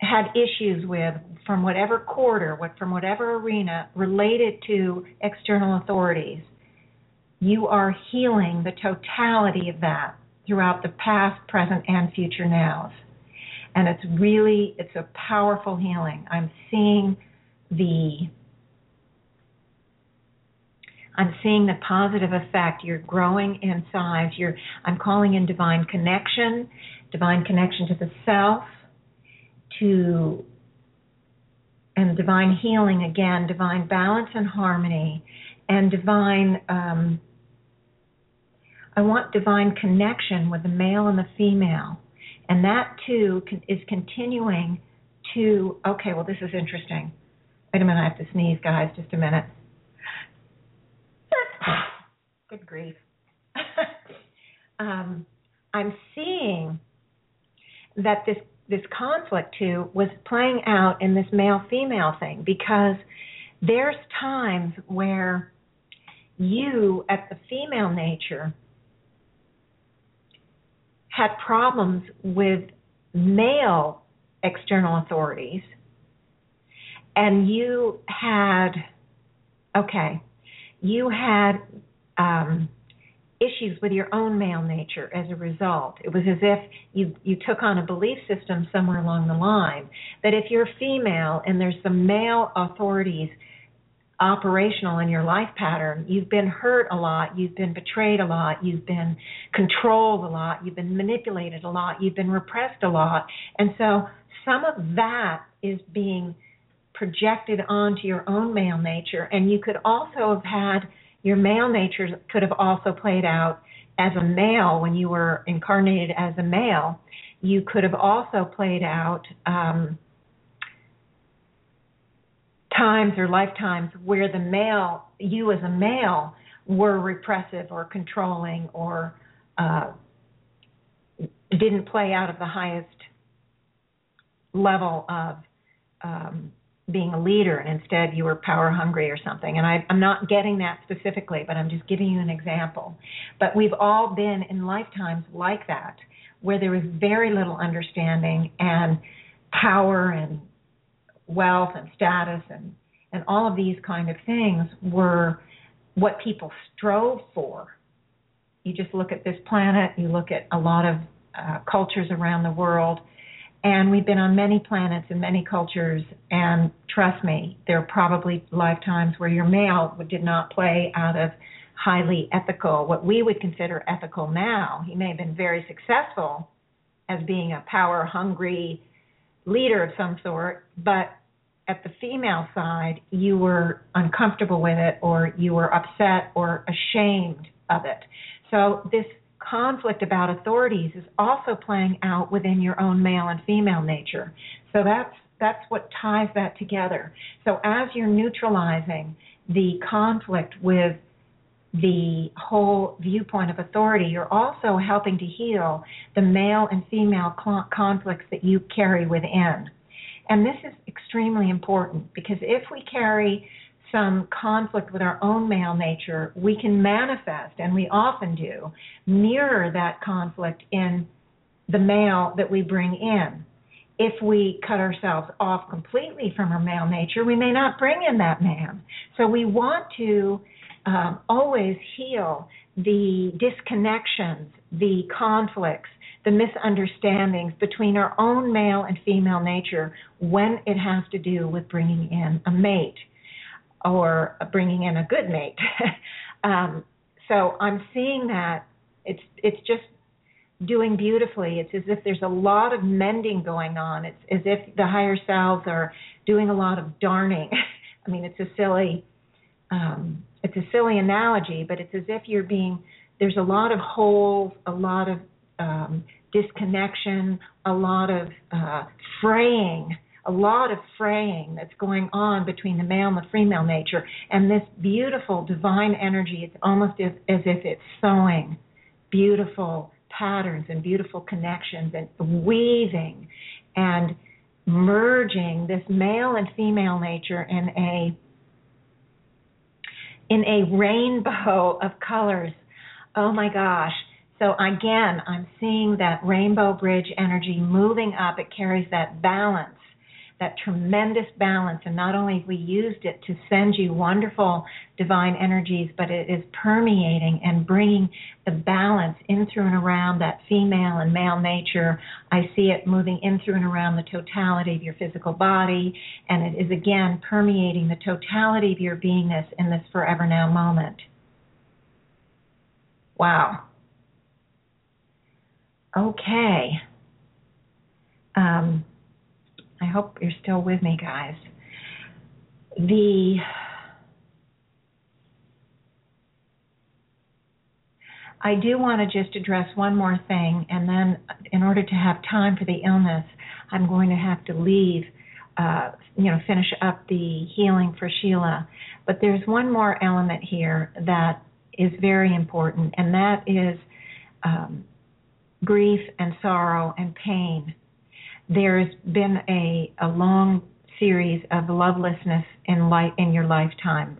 had issues with from whatever quarter, what from whatever arena related to external authorities, you are healing the totality of that throughout the past, present, and future nows. And it's really it's a powerful healing. I'm seeing the I'm seeing the positive effect. You're growing in size. You're I'm calling in divine connection, divine connection to the self, to and divine healing again, divine balance and harmony, and divine. Um, I want divine connection with the male and the female, and that too is continuing to. Okay, well this is interesting. Wait a minute, I have to sneeze, guys. Just a minute. Good grief. um, I'm seeing that this this conflict too was playing out in this male female thing because there's times where you at the female nature had problems with male external authorities and you had okay you had um issues with your own male nature as a result. It was as if you you took on a belief system somewhere along the line that if you're female and there's some male authorities operational in your life pattern, you've been hurt a lot, you've been betrayed a lot, you've been controlled a lot, you've been manipulated a lot, you've been repressed a lot. And so some of that is being projected onto your own male nature and you could also have had your male nature could have also played out as a male when you were incarnated as a male. You could have also played out um, times or lifetimes where the male, you as a male, were repressive or controlling or uh, didn't play out of the highest level of um, being a leader and instead you were power hungry or something. And I, I'm not getting that specifically, but I'm just giving you an example. But we've all been in lifetimes like that, where there was very little understanding and power and wealth and status and and all of these kind of things were what people strove for. You just look at this planet, you look at a lot of uh, cultures around the world, and we've been on many planets and many cultures. And trust me, there are probably lifetimes where your male did not play out of highly ethical, what we would consider ethical now. He may have been very successful as being a power hungry leader of some sort, but at the female side, you were uncomfortable with it or you were upset or ashamed of it. So this conflict about authorities is also playing out within your own male and female nature. So that's that's what ties that together. So as you're neutralizing the conflict with the whole viewpoint of authority, you're also helping to heal the male and female conflicts that you carry within. And this is extremely important because if we carry some conflict with our own male nature, we can manifest, and we often do, mirror that conflict in the male that we bring in. If we cut ourselves off completely from our male nature, we may not bring in that man. So we want to um, always heal the disconnections, the conflicts, the misunderstandings between our own male and female nature when it has to do with bringing in a mate or bringing in a good mate. um, so I'm seeing that it's it's just doing beautifully. It's as if there's a lot of mending going on. It's as if the higher selves are doing a lot of darning. I mean, it's a silly um, it's a silly analogy, but it's as if you're being there's a lot of holes, a lot of um, disconnection, a lot of uh, fraying a lot of fraying that's going on between the male and the female nature. And this beautiful divine energy, it's almost as, as if it's sewing beautiful patterns and beautiful connections and weaving and merging this male and female nature in a in a rainbow of colors. Oh my gosh. So again, I'm seeing that rainbow bridge energy moving up. It carries that balance that tremendous balance. And not only we used it to send you wonderful divine energies, but it is permeating and bringing the balance in through and around that female and male nature. I see it moving in through and around the totality of your physical body, and it is again permeating the totality of your beingness in this forever now moment. Wow. Okay. Um, I hope you're still with me, guys. The I do want to just address one more thing, and then in order to have time for the illness, I'm going to have to leave, uh, you know, finish up the healing for Sheila. But there's one more element here that is very important, and that is um, grief and sorrow and pain there's been a, a long series of lovelessness in life in your lifetimes.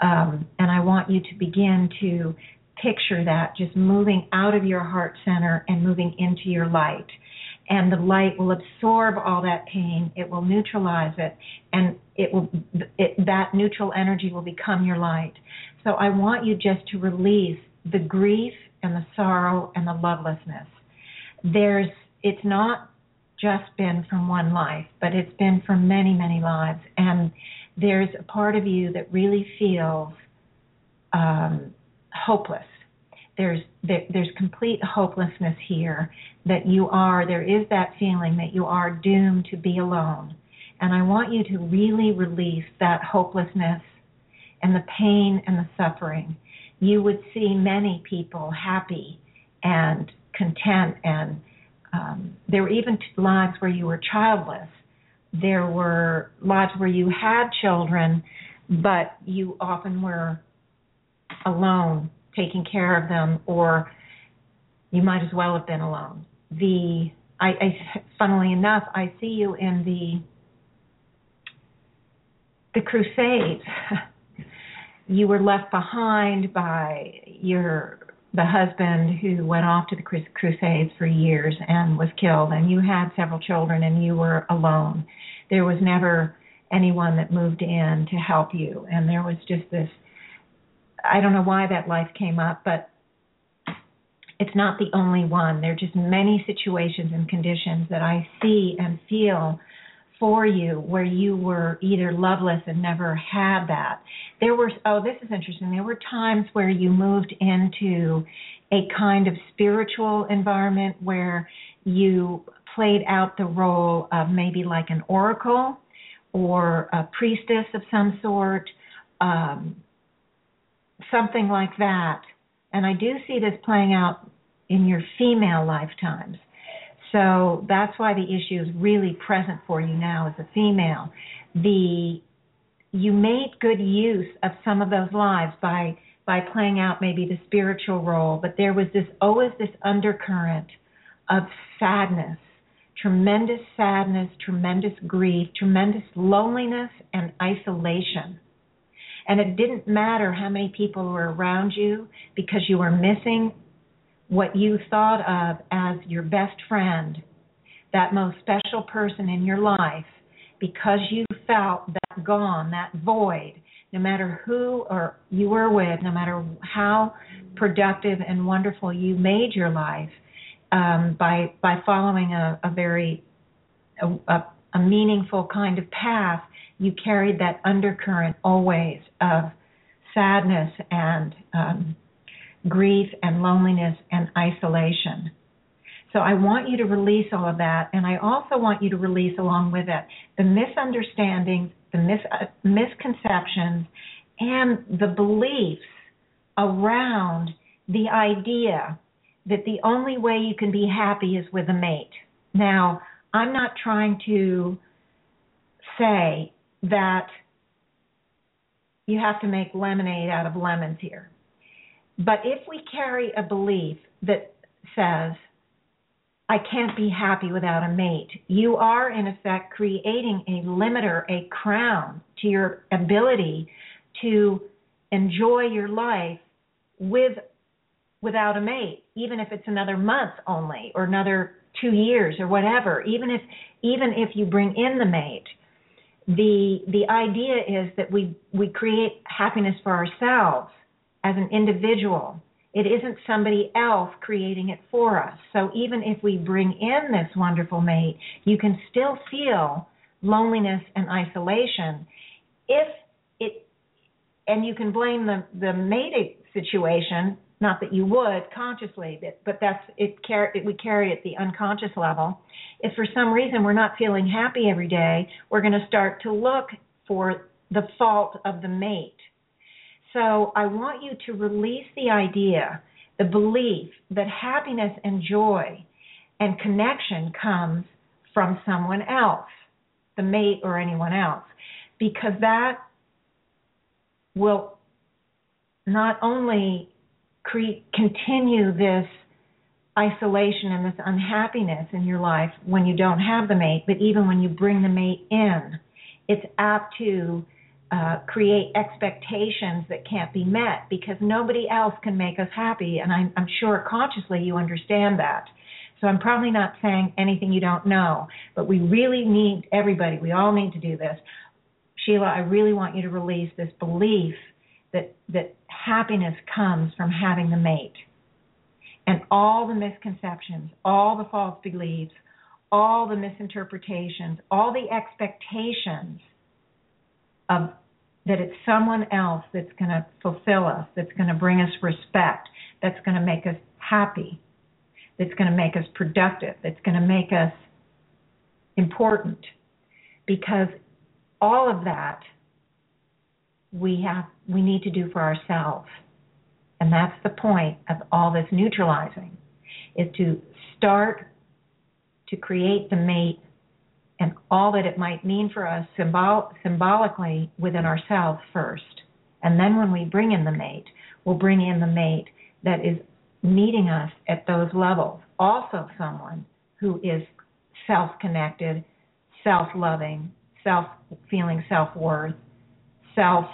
Um, and I want you to begin to picture that just moving out of your heart center and moving into your light. And the light will absorb all that pain. It will neutralize it, and it will it, that neutral energy will become your light. So I want you just to release the grief and the sorrow and the lovelessness. There's it's not just been from one life, but it's been from many, many lives. And there's a part of you that really feels um, hopeless. There's there, there's complete hopelessness here. That you are there is that feeling that you are doomed to be alone. And I want you to really release that hopelessness and the pain and the suffering. You would see many people happy and content and um, there were even lives where you were childless. There were lives where you had children, but you often were alone taking care of them, or you might as well have been alone. The I, I funnily enough, I see you in the the Crusades. you were left behind by your the husband who went off to the Crusades for years and was killed, and you had several children, and you were alone. There was never anyone that moved in to help you, and there was just this. I don't know why that life came up, but it's not the only one. There are just many situations and conditions that I see and feel for you where you were either loveless and never had that. There were, oh, this is interesting. There were times where you moved into a kind of spiritual environment where you played out the role of maybe like an oracle or a priestess of some sort, um, something like that. And I do see this playing out in your female lifetimes. So that's why the issue is really present for you now as a female. The you made good use of some of those lives by by playing out maybe the spiritual role, but there was this always this undercurrent of sadness, tremendous sadness, tremendous grief, tremendous loneliness and isolation. And it didn't matter how many people were around you because you were missing what you thought of as your best friend, that most special person in your life, because you felt that gone, that void, no matter who or you were with, no matter how productive and wonderful you made your life, um, by by following a, a very a, a, meaningful kind of path, you carried that undercurrent always of sadness and um, grief and loneliness and isolation. So I want you to release all of that, and I also want you to release along with it the misunderstandings, the mis- uh, misconceptions, and the beliefs around the idea that the only way you can be happy is with a mate. Now, I'm not trying to say that you have to make lemonade out of lemons here. But if we carry a belief that says, I can't be happy without a mate, you are in effect creating a limiter, a crown to your ability to enjoy your life with without a mate, even if it's another month only or another two years or whatever, even if even if you bring in the mate, the the idea is that we we create happiness for ourselves as an individual. It isn't somebody else creating it for us. So even if we bring in this wonderful mate, you can still feel loneliness and isolation. If it, and you can blame the the mate situation. Not that you would consciously, but, but that's it. Carry we carry it at the unconscious level. If for some reason we're not feeling happy every day, we're going to start to look for the fault of the mate so I want you to release the idea, the belief that happiness and joy and connection comes from someone else, the mate or anyone else, because that will not only create, continue this isolation and this unhappiness in your life when you don't have the mate, but even when you bring the mate in, it's apt to uh, create expectations that can't be met because nobody else can make us happy. And I'm, I'm sure consciously you understand that. So I'm probably not saying anything you don't know, but we really need everybody, we all need to do this. Sheila, I really want you to release this belief that that happiness comes from having the mate. And all the misconceptions, all the false beliefs, all the misinterpretations, all the expectations of that it's someone else that's going to fulfill us, that's going to bring us respect, that's going to make us happy, that's going to make us productive, that's going to make us important. Because all of that we have we need to do for ourselves. And that's the point of all this neutralizing is to start to create the mate and all that it might mean for us symbol- symbolically within ourselves first. And then when we bring in the mate, we'll bring in the mate that is meeting us at those levels. Also, someone who is self connected, self loving, self feeling self worth, self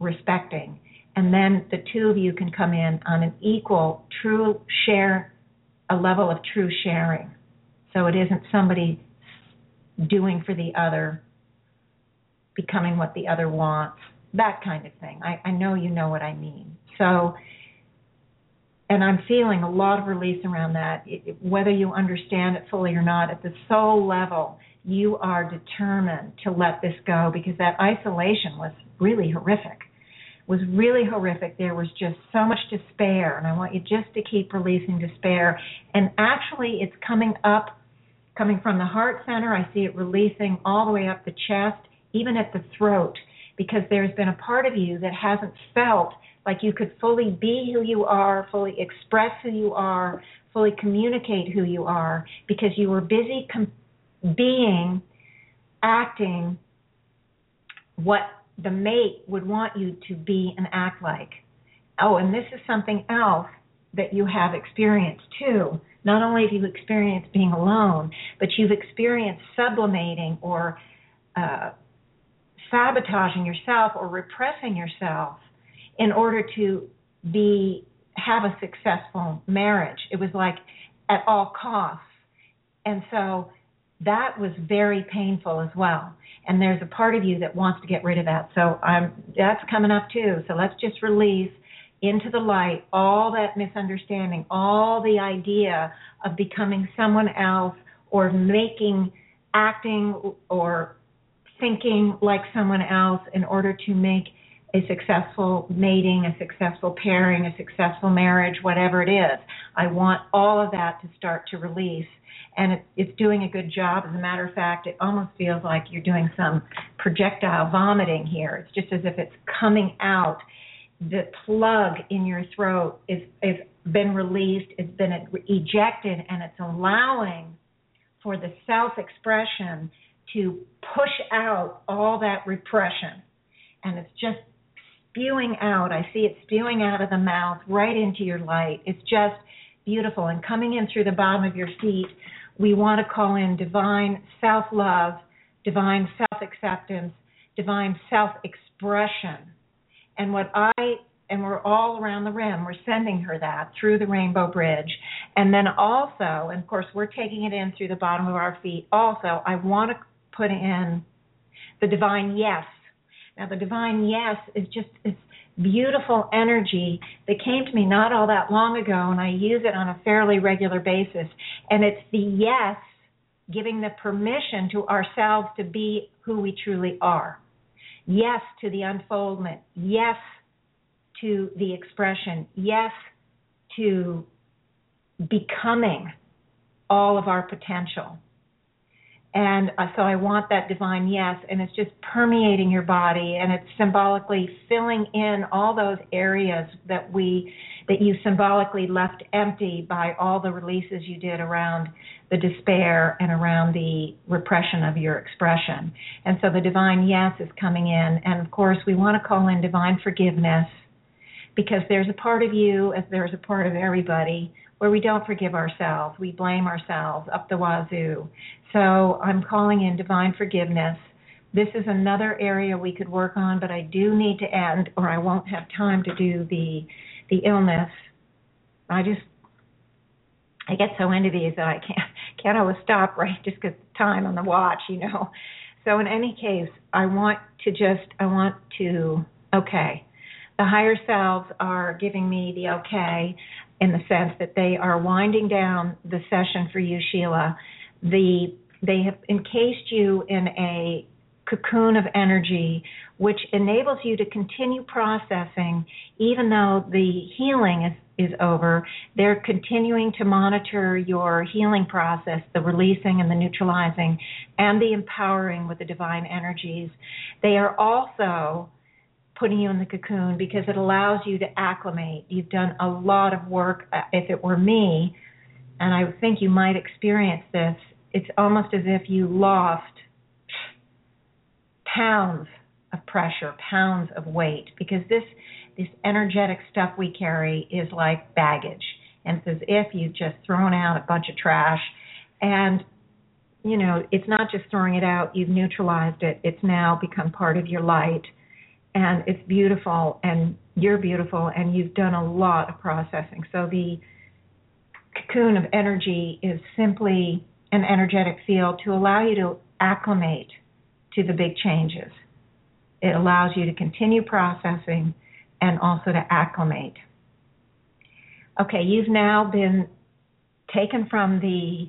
respecting. And then the two of you can come in on an equal, true share, a level of true sharing. So it isn't somebody doing for the other, becoming what the other wants, that kind of thing. I, I know you know what I mean. So, and I'm feeling a lot of release around that. It, whether you understand it fully or not, at the soul level, you are determined to let this go because that isolation was really horrific. Was really horrific. There was just so much despair, and I want you just to keep releasing despair. And actually, it's coming up, coming from the heart center. I see it releasing all the way up the chest, even at the throat, because there's been a part of you that hasn't felt like you could fully be who you are, fully express who you are, fully communicate who you are, because you were busy com- being, acting what the mate would want you to be and act like. Oh, and this is something else that you have experienced too. Not only have you experienced being alone, but you've experienced sublimating or uh, sabotaging yourself or repressing yourself in order to be have a successful marriage. It was like at all costs. And so that was very painful as well. And there's a part of you that wants to get rid of that. So I'm that's coming up too. So let's just release into the light all that misunderstanding, all the idea of becoming someone else or making acting or thinking like someone else in order to make a successful mating, a successful pairing, a successful marriage, whatever it is. I want all of that to start to release. And it, it's doing a good job. As a matter of fact, it almost feels like you're doing some projectile vomiting here. It's just as if it's coming out. The plug in your throat is, is been released, it's been ejected, and it's allowing for the self expression to push out all that repression. And it's just spewing out. I see it spewing out of the mouth right into your light. It's just beautiful. And coming in through the bottom of your feet, we want to call in divine self love, divine self acceptance, divine self expression. And what I and we're all around the rim. We're sending her that through the rainbow bridge. And then also, and of course, we're taking it in through the bottom of our feet. Also, I want to put in the divine yes now, the divine yes is just this beautiful energy that came to me not all that long ago, and I use it on a fairly regular basis. And it's the yes giving the permission to ourselves to be who we truly are. Yes to the unfoldment. Yes to the expression. Yes to becoming all of our potential. And uh, so I want that divine yes, and it's just permeating your body, and it's symbolically filling in all those areas that we that you symbolically left empty by all the releases you did around the despair and around the repression of your expression. And so the divine yes is coming in, and of course we want to call in divine forgiveness because there's a part of you, as there's a part of everybody, where we don't forgive ourselves. We blame ourselves up the wazoo. So I'm calling in divine forgiveness. This is another area we could work on, but I do need to end, or I won't have time to do the the illness. I just I get so into these that I can't can't always stop right just because time on the watch, you know. So in any case, I want to just I want to okay. The higher selves are giving me the okay in the sense that they are winding down the session for you, Sheila. The they have encased you in a cocoon of energy which enables you to continue processing even though the healing is, is over they're continuing to monitor your healing process the releasing and the neutralizing and the empowering with the divine energies they are also putting you in the cocoon because it allows you to acclimate. You've done a lot of work. Uh, if it were me, and I think you might experience this, it's almost as if you lost pounds of pressure, pounds of weight, because this this energetic stuff we carry is like baggage. And it's as if you've just thrown out a bunch of trash and you know, it's not just throwing it out, you've neutralized it. It's now become part of your light and it's beautiful and you're beautiful and you've done a lot of processing. So the cocoon of energy is simply an energetic field to allow you to acclimate to the big changes. It allows you to continue processing and also to acclimate. Okay, you've now been taken from the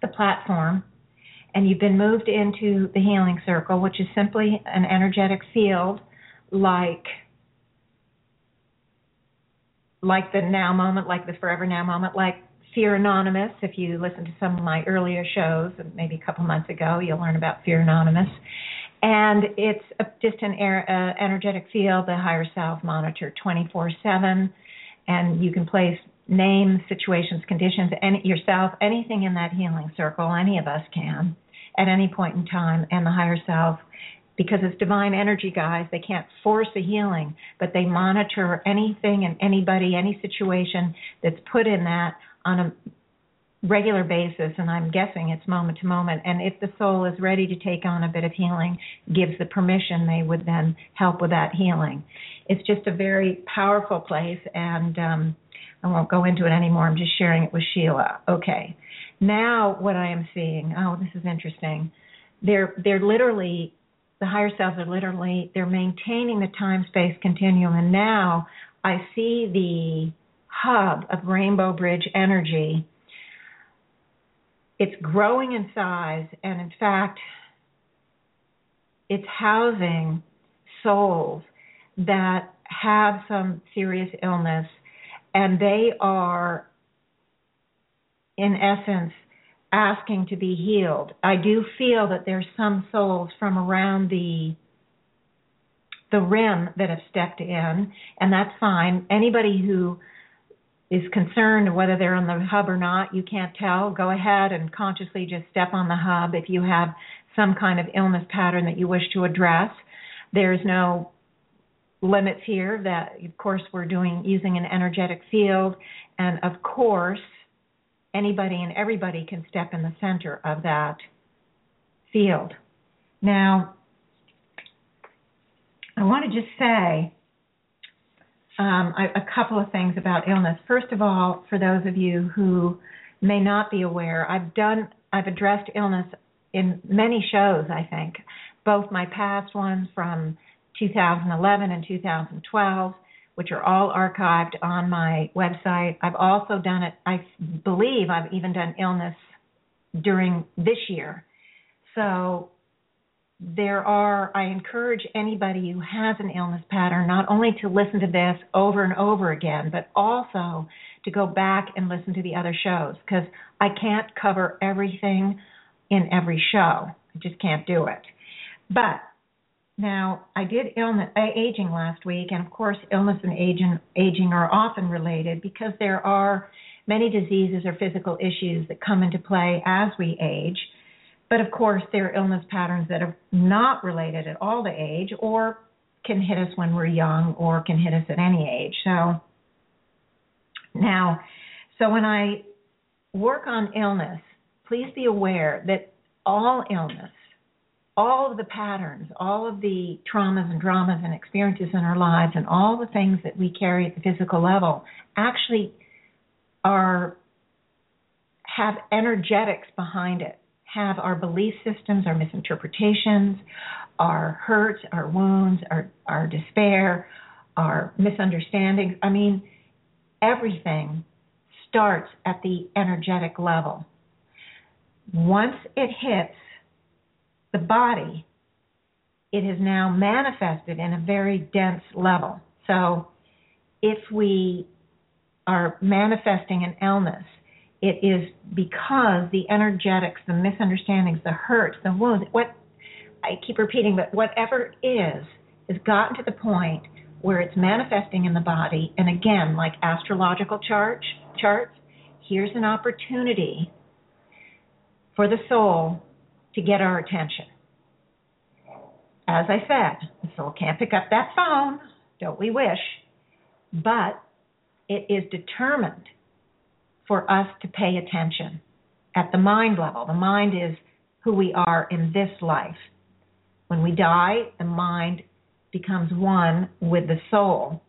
the platform and you've been moved into the healing circle, which is simply an energetic field like like the now moment, like the forever now moment, like Fear Anonymous. If you listen to some of my earlier shows, maybe a couple months ago, you'll learn about Fear Anonymous. And it's a, just an air, uh, energetic field, the higher self monitor 24 7. And you can place names, situations, conditions, any, yourself, anything in that healing circle, any of us can at any point in time. And the higher self because it's divine energy, guys. They can't force a healing, but they monitor anything and anybody, any situation that's put in that on a regular basis, and I'm guessing it's moment to moment. And if the soul is ready to take on a bit of healing, gives the permission, they would then help with that healing. It's just a very powerful place, and um, I won't go into it anymore. I'm just sharing it with Sheila. Okay. Now, what I am seeing, oh, this is interesting. They're they're literally the higher selves are literally they're maintaining the time space continuum and now i see the hub of rainbow bridge energy it's growing in size and in fact it's housing souls that have some serious illness and they are in essence asking to be healed. I do feel that there's some souls from around the the rim that have stepped in, and that's fine. Anybody who is concerned whether they're on the hub or not, you can't tell. Go ahead and consciously just step on the hub if you have some kind of illness pattern that you wish to address. There's no limits here that of course we're doing using an energetic field and of course anybody and everybody can step in the center of that field. Now, I want to just say um, I, a couple of things about illness. First of all, for those of you who may not be aware, I've done I've addressed illness in many shows. I think both my past ones from 2011 and 2012 which are all archived on my website. I've also done it, I believe I've even done illness during this year. So there are, I encourage anybody who has an illness pattern not only to listen to this over and over again, but also to go back and listen to the other shows because I can't cover everything in every show. I just can't do it. But now, I did illness, aging last week, and of course, illness and aging, aging are often related because there are many diseases or physical issues that come into play as we age. But of course, there are illness patterns that are not related at all to age or can hit us when we're young or can hit us at any age. So, now, so when I work on illness, please be aware that all illness all of the patterns, all of the traumas and dramas and experiences in our lives, and all the things that we carry at the physical level actually are have energetics behind it, have our belief systems, our misinterpretations, our hurts, our wounds, our, our despair, our misunderstandings. I mean, everything starts at the energetic level. Once it hits the body, it is now manifested in a very dense level. So if we are manifesting an illness, it is because the energetics, the misunderstandings, the hurts, the wounds, what I keep repeating, but whatever is, has gotten to the point where it's manifesting in the body. And again, like astrological chart, charts, here's an opportunity for the soul to get our attention. as I said, the soul can't pick up that phone, don't we wish? But it is determined for us to pay attention at the mind level. The mind is who we are in this life. When we die, the mind becomes one with the soul.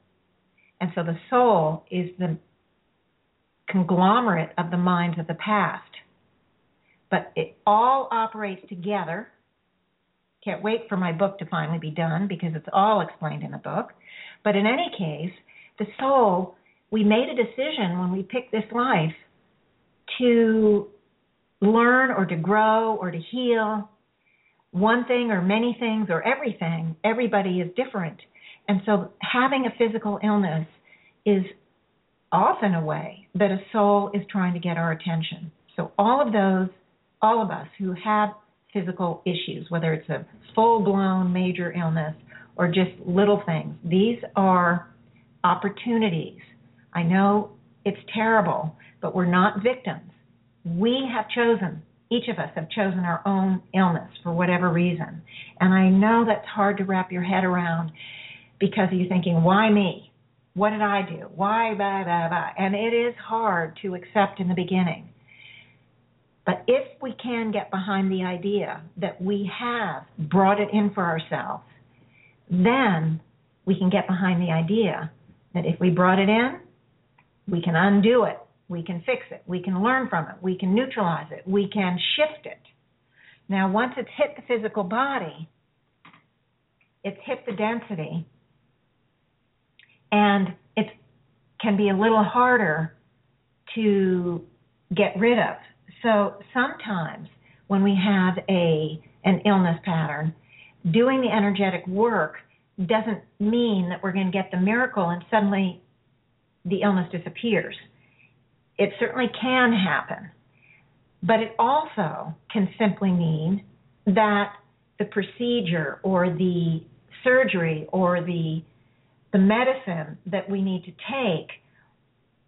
And so the soul is the conglomerate of the minds of the past. But it all operates together. Can't wait for my book to finally be done because it's all explained in the book. But in any case, the soul, we made a decision when we picked this life to learn or to grow or to heal one thing or many things or everything. Everybody is different. And so having a physical illness is often a way that a soul is trying to get our attention. So all of those, all of us who have physical issues, whether it's a full blown major illness or just little things, these are opportunities. I know it's terrible, but we're not victims. We have chosen, each of us have chosen our own illness for whatever reason. And I know that's hard to wrap your head around because you're thinking, why me? What did I do? Why, blah, blah, blah. And it is hard to accept in the beginning. But if we can get behind the idea that we have brought it in for ourselves, then we can get behind the idea that if we brought it in, we can undo it, we can fix it, we can learn from it, we can neutralize it, we can shift it. Now, once it's hit the physical body, it's hit the density, and it can be a little harder to get rid of. So sometimes when we have a an illness pattern, doing the energetic work doesn't mean that we're going to get the miracle and suddenly the illness disappears. It certainly can happen, but it also can simply mean that the procedure or the surgery or the the medicine that we need to take,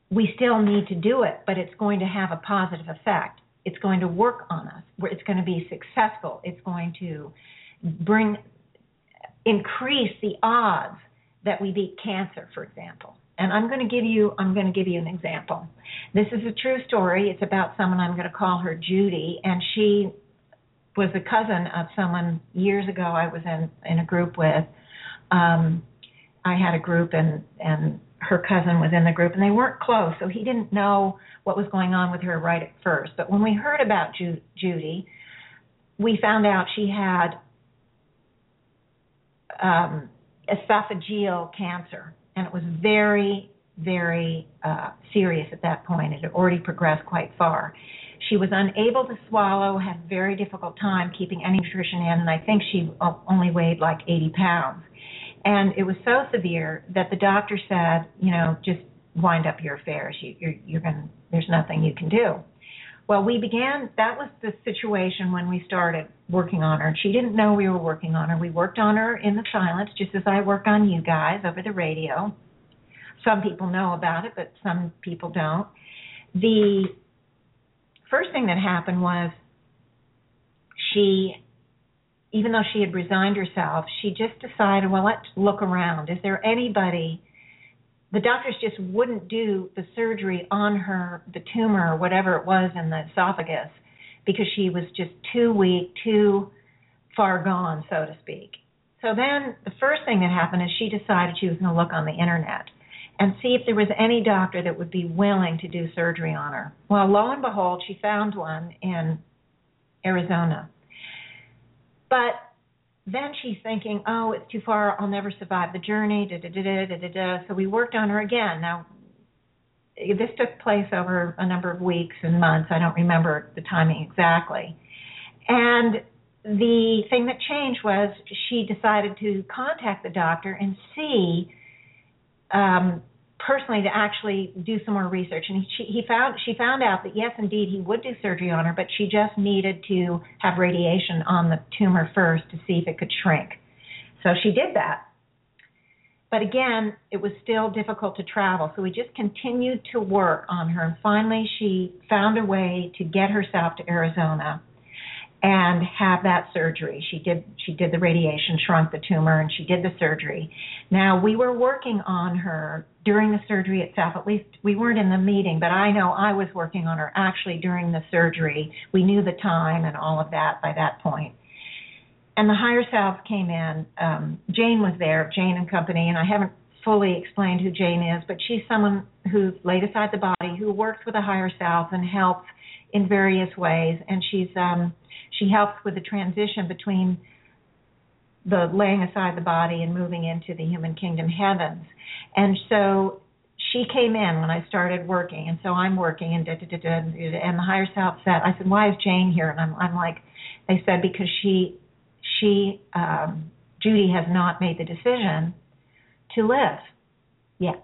we still need to do it, but it's going to have a positive effect. It's going to work on us. It's going to be successful. It's going to bring increase the odds that we beat cancer, for example. And I'm going to give you I'm going to give you an example. This is a true story. It's about someone I'm going to call her Judy, and she was a cousin of someone years ago I was in in a group with. Um, I had a group and and her cousin was in the group and they weren't close, so he didn't know what was going on with her right at first. But when we heard about Ju- Judy, we found out she had um, esophageal cancer, and it was very, very uh, serious at that point. It had already progressed quite far. She was unable to swallow, had a very difficult time keeping any nutrition in, and I think she only weighed like 80 pounds. And it was so severe that the doctor said, you know, just wind up your affairs. You, you're, you're going. There's nothing you can do. Well, we began. That was the situation when we started working on her. She didn't know we were working on her. We worked on her in the silence, just as I work on you guys over the radio. Some people know about it, but some people don't. The first thing that happened was she even though she had resigned herself, she just decided, well, let's look around. Is there anybody? The doctors just wouldn't do the surgery on her, the tumor or whatever it was in the esophagus, because she was just too weak, too far gone, so to speak. So then the first thing that happened is she decided she was going to look on the internet and see if there was any doctor that would be willing to do surgery on her. Well, lo and behold, she found one in Arizona but then she's thinking, oh, it's too far. I'll never survive the journey. Da, da, da, da, da, da. So we worked on her again. Now, this took place over a number of weeks and months. I don't remember the timing exactly. And the thing that changed was she decided to contact the doctor and see um, personally to actually do some more research. And she he found she found out that yes indeed he would do surgery on her but she just needed to have radiation on the tumor first to see if it could shrink. So she did that. But again it was still difficult to travel. So we just continued to work on her. And finally she found a way to get herself to Arizona and have that surgery. She did she did the radiation, shrunk the tumor, and she did the surgery. Now we were working on her during the surgery itself. At least we weren't in the meeting, but I know I was working on her actually during the surgery. We knew the time and all of that by that point. And the higher self came in. Um, Jane was there, Jane and Company, and I haven't fully explained who Jane is, but she's someone who's laid aside the body, who works with a higher self and helps in various ways. And she's um, she helps with the transition between the laying aside the body and moving into the human kingdom heavens. And so she came in when I started working, and so I'm working, and da, da, da, da, and the higher self said, I said, why is Jane here? And I'm, I'm like, they said because she, she, um, Judy has not made the decision to live yet.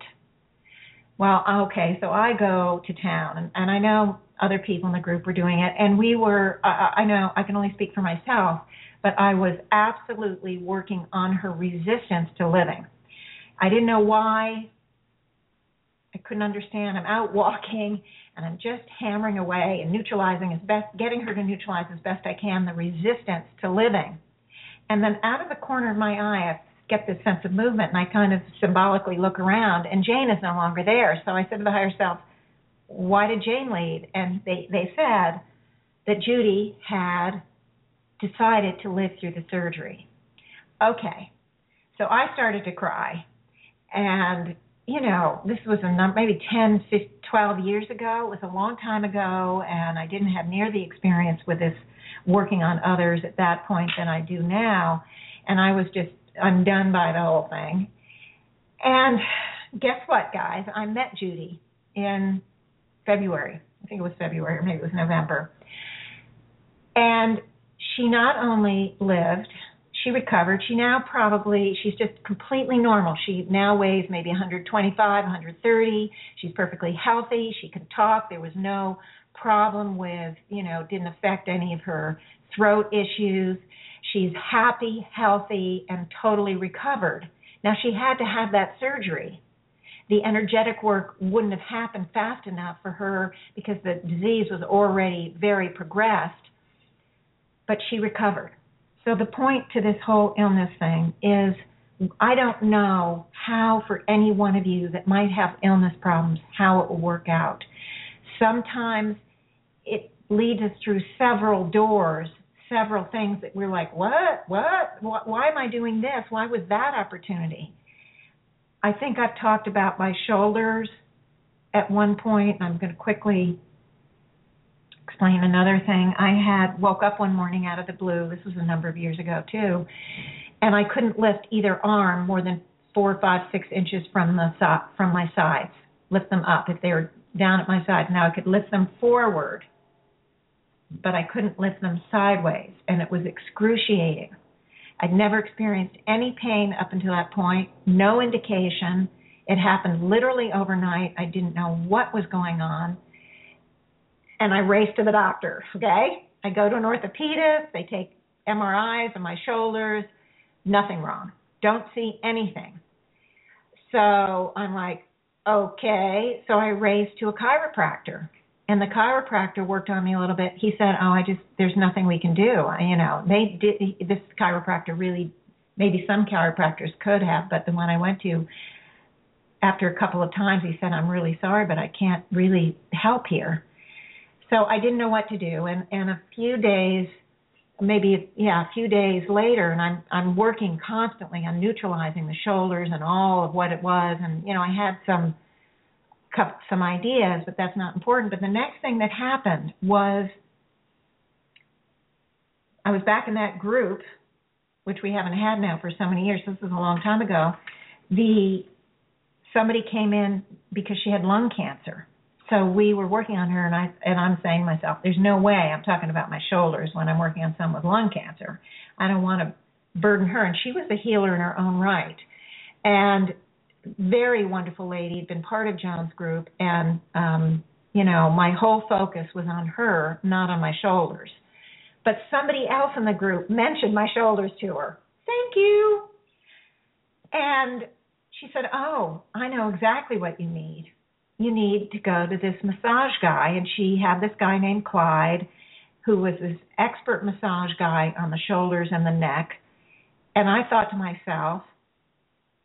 Well, okay, so I go to town, and, and I know other people in the group were doing it, and we were. Uh, I know I can only speak for myself, but I was absolutely working on her resistance to living. I didn't know why. I couldn't understand. I'm out walking and I'm just hammering away and neutralizing as best, getting her to neutralize as best I can the resistance to living. And then out of the corner of my eye, I get this sense of movement, and I kind of symbolically look around, and Jane is no longer there. So I said to the higher self, why did Jane leave? And they, they said that Judy had decided to live through the surgery. Okay. So I started to cry. And, you know, this was a number, maybe 10, 15, 12 years ago. It was a long time ago, and I didn't have near the experience with this working on others at that point than I do now. And I was just undone by the whole thing. And guess what, guys? I met Judy in February. I think it was February, or maybe it was November. And she not only lived, she recovered. She now probably she's just completely normal. She now weighs maybe 125, 130. She's perfectly healthy. She can talk. There was no problem with, you know, didn't affect any of her throat issues. She's happy, healthy, and totally recovered. Now she had to have that surgery the energetic work wouldn't have happened fast enough for her because the disease was already very progressed, but she recovered. So the point to this whole illness thing is I don't know how for any one of you that might have illness problems how it will work out. Sometimes it leads us through several doors, several things that we're like, what? What? Why am I doing this? Why was that opportunity? I think I've talked about my shoulders at one point. I'm going to quickly explain another thing. I had woke up one morning out of the blue. This was a number of years ago too, and I couldn't lift either arm more than four, five, six inches from the from my sides. Lift them up if they were down at my sides. Now I could lift them forward, but I couldn't lift them sideways, and it was excruciating. I'd never experienced any pain up until that point, no indication. It happened literally overnight. I didn't know what was going on. And I raced to the doctor, okay? I go to an orthopedist, they take MRIs of my shoulders, nothing wrong. Don't see anything. So I'm like, okay. So I raced to a chiropractor and the chiropractor worked on me a little bit. He said, "Oh, I just there's nothing we can do." You know, they did this chiropractor really maybe some chiropractors could have, but the one I went to after a couple of times he said, "I'm really sorry, but I can't really help here." So I didn't know what to do and and a few days maybe yeah, a few days later and I'm I'm working constantly on neutralizing the shoulders and all of what it was and you know, I had some some ideas, but that's not important. But the next thing that happened was I was back in that group, which we haven't had now for so many years. This was a long time ago. The somebody came in because she had lung cancer. So we were working on her, and I and I'm saying to myself, "There's no way I'm talking about my shoulders when I'm working on someone with lung cancer. I don't want to burden her." And she was a healer in her own right, and very wonderful lady, had been part of John's group, and um, you know, my whole focus was on her, not on my shoulders. But somebody else in the group mentioned my shoulders to her. Thank you. And she said, "Oh, I know exactly what you need. You need to go to this massage guy." And she had this guy named Clyde, who was this expert massage guy on the shoulders and the neck. And I thought to myself,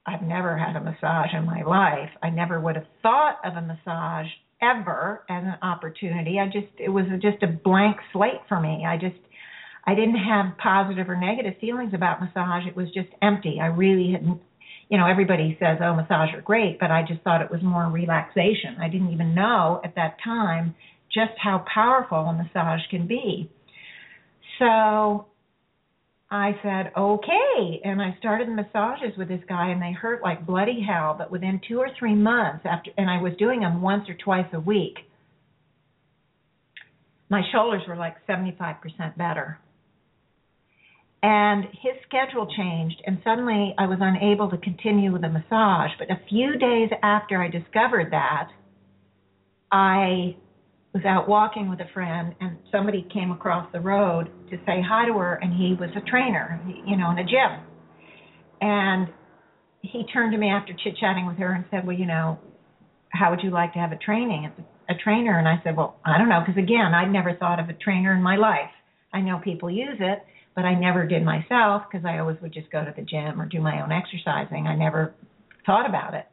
I've never had a massage in my life. I never would have thought of a massage ever as an opportunity. I just it was just a blank slate for me. I just I didn't have positive or negative feelings about massage. It was just empty. I really hadn't you know, everybody says, "Oh, massage are great," but I just thought it was more relaxation. I didn't even know at that time just how powerful a massage can be. So I said, okay. And I started massages with this guy, and they hurt like bloody hell. But within two or three months, after, and I was doing them once or twice a week, my shoulders were like 75% better. And his schedule changed, and suddenly I was unable to continue with the massage. But a few days after I discovered that, I was out walking with a friend and somebody came across the road to say hi to her and he was a trainer you know in a gym. And he turned to me after chit chatting with her and said well you know how would you like to have a training a trainer? And i said well i don't know because again i'd never thought of a trainer in my life. I know people use it but i never did myself because i always would just go to the gym or do my own exercising. I never thought about it.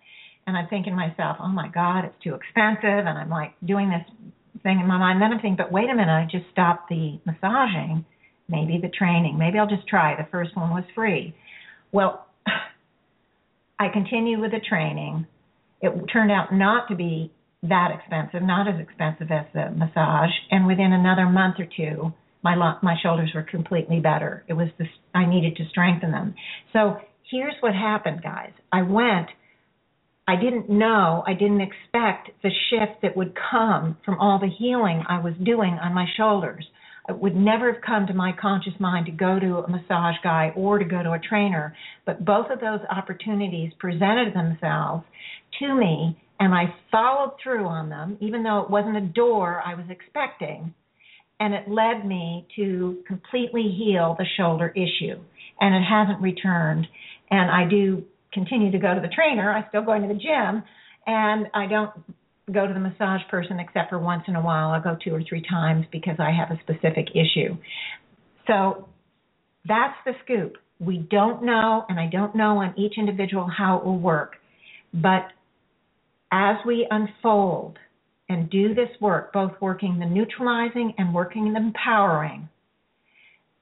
And i'm thinking to myself oh my god it's too expensive and i'm like doing this thing in my mind. Then I'm thinking, but wait a minute, I just stopped the massaging, maybe the training, maybe I'll just try. The first one was free. Well, I continued with the training. It turned out not to be that expensive, not as expensive as the massage, and within another month or two, my my shoulders were completely better. It was the I needed to strengthen them. So here's what happened, guys. I went I didn't know, I didn't expect the shift that would come from all the healing I was doing on my shoulders. It would never have come to my conscious mind to go to a massage guy or to go to a trainer, but both of those opportunities presented themselves to me and I followed through on them, even though it wasn't a door I was expecting. And it led me to completely heal the shoulder issue. And it hasn't returned. And I do continue to go to the trainer. I'm still go to the gym, and I don't go to the massage person except for once in a while. I'll go two or three times because I have a specific issue. So that's the scoop. We don't know, and I don't know on each individual how it will work. But as we unfold and do this work, both working the neutralizing and working the empowering,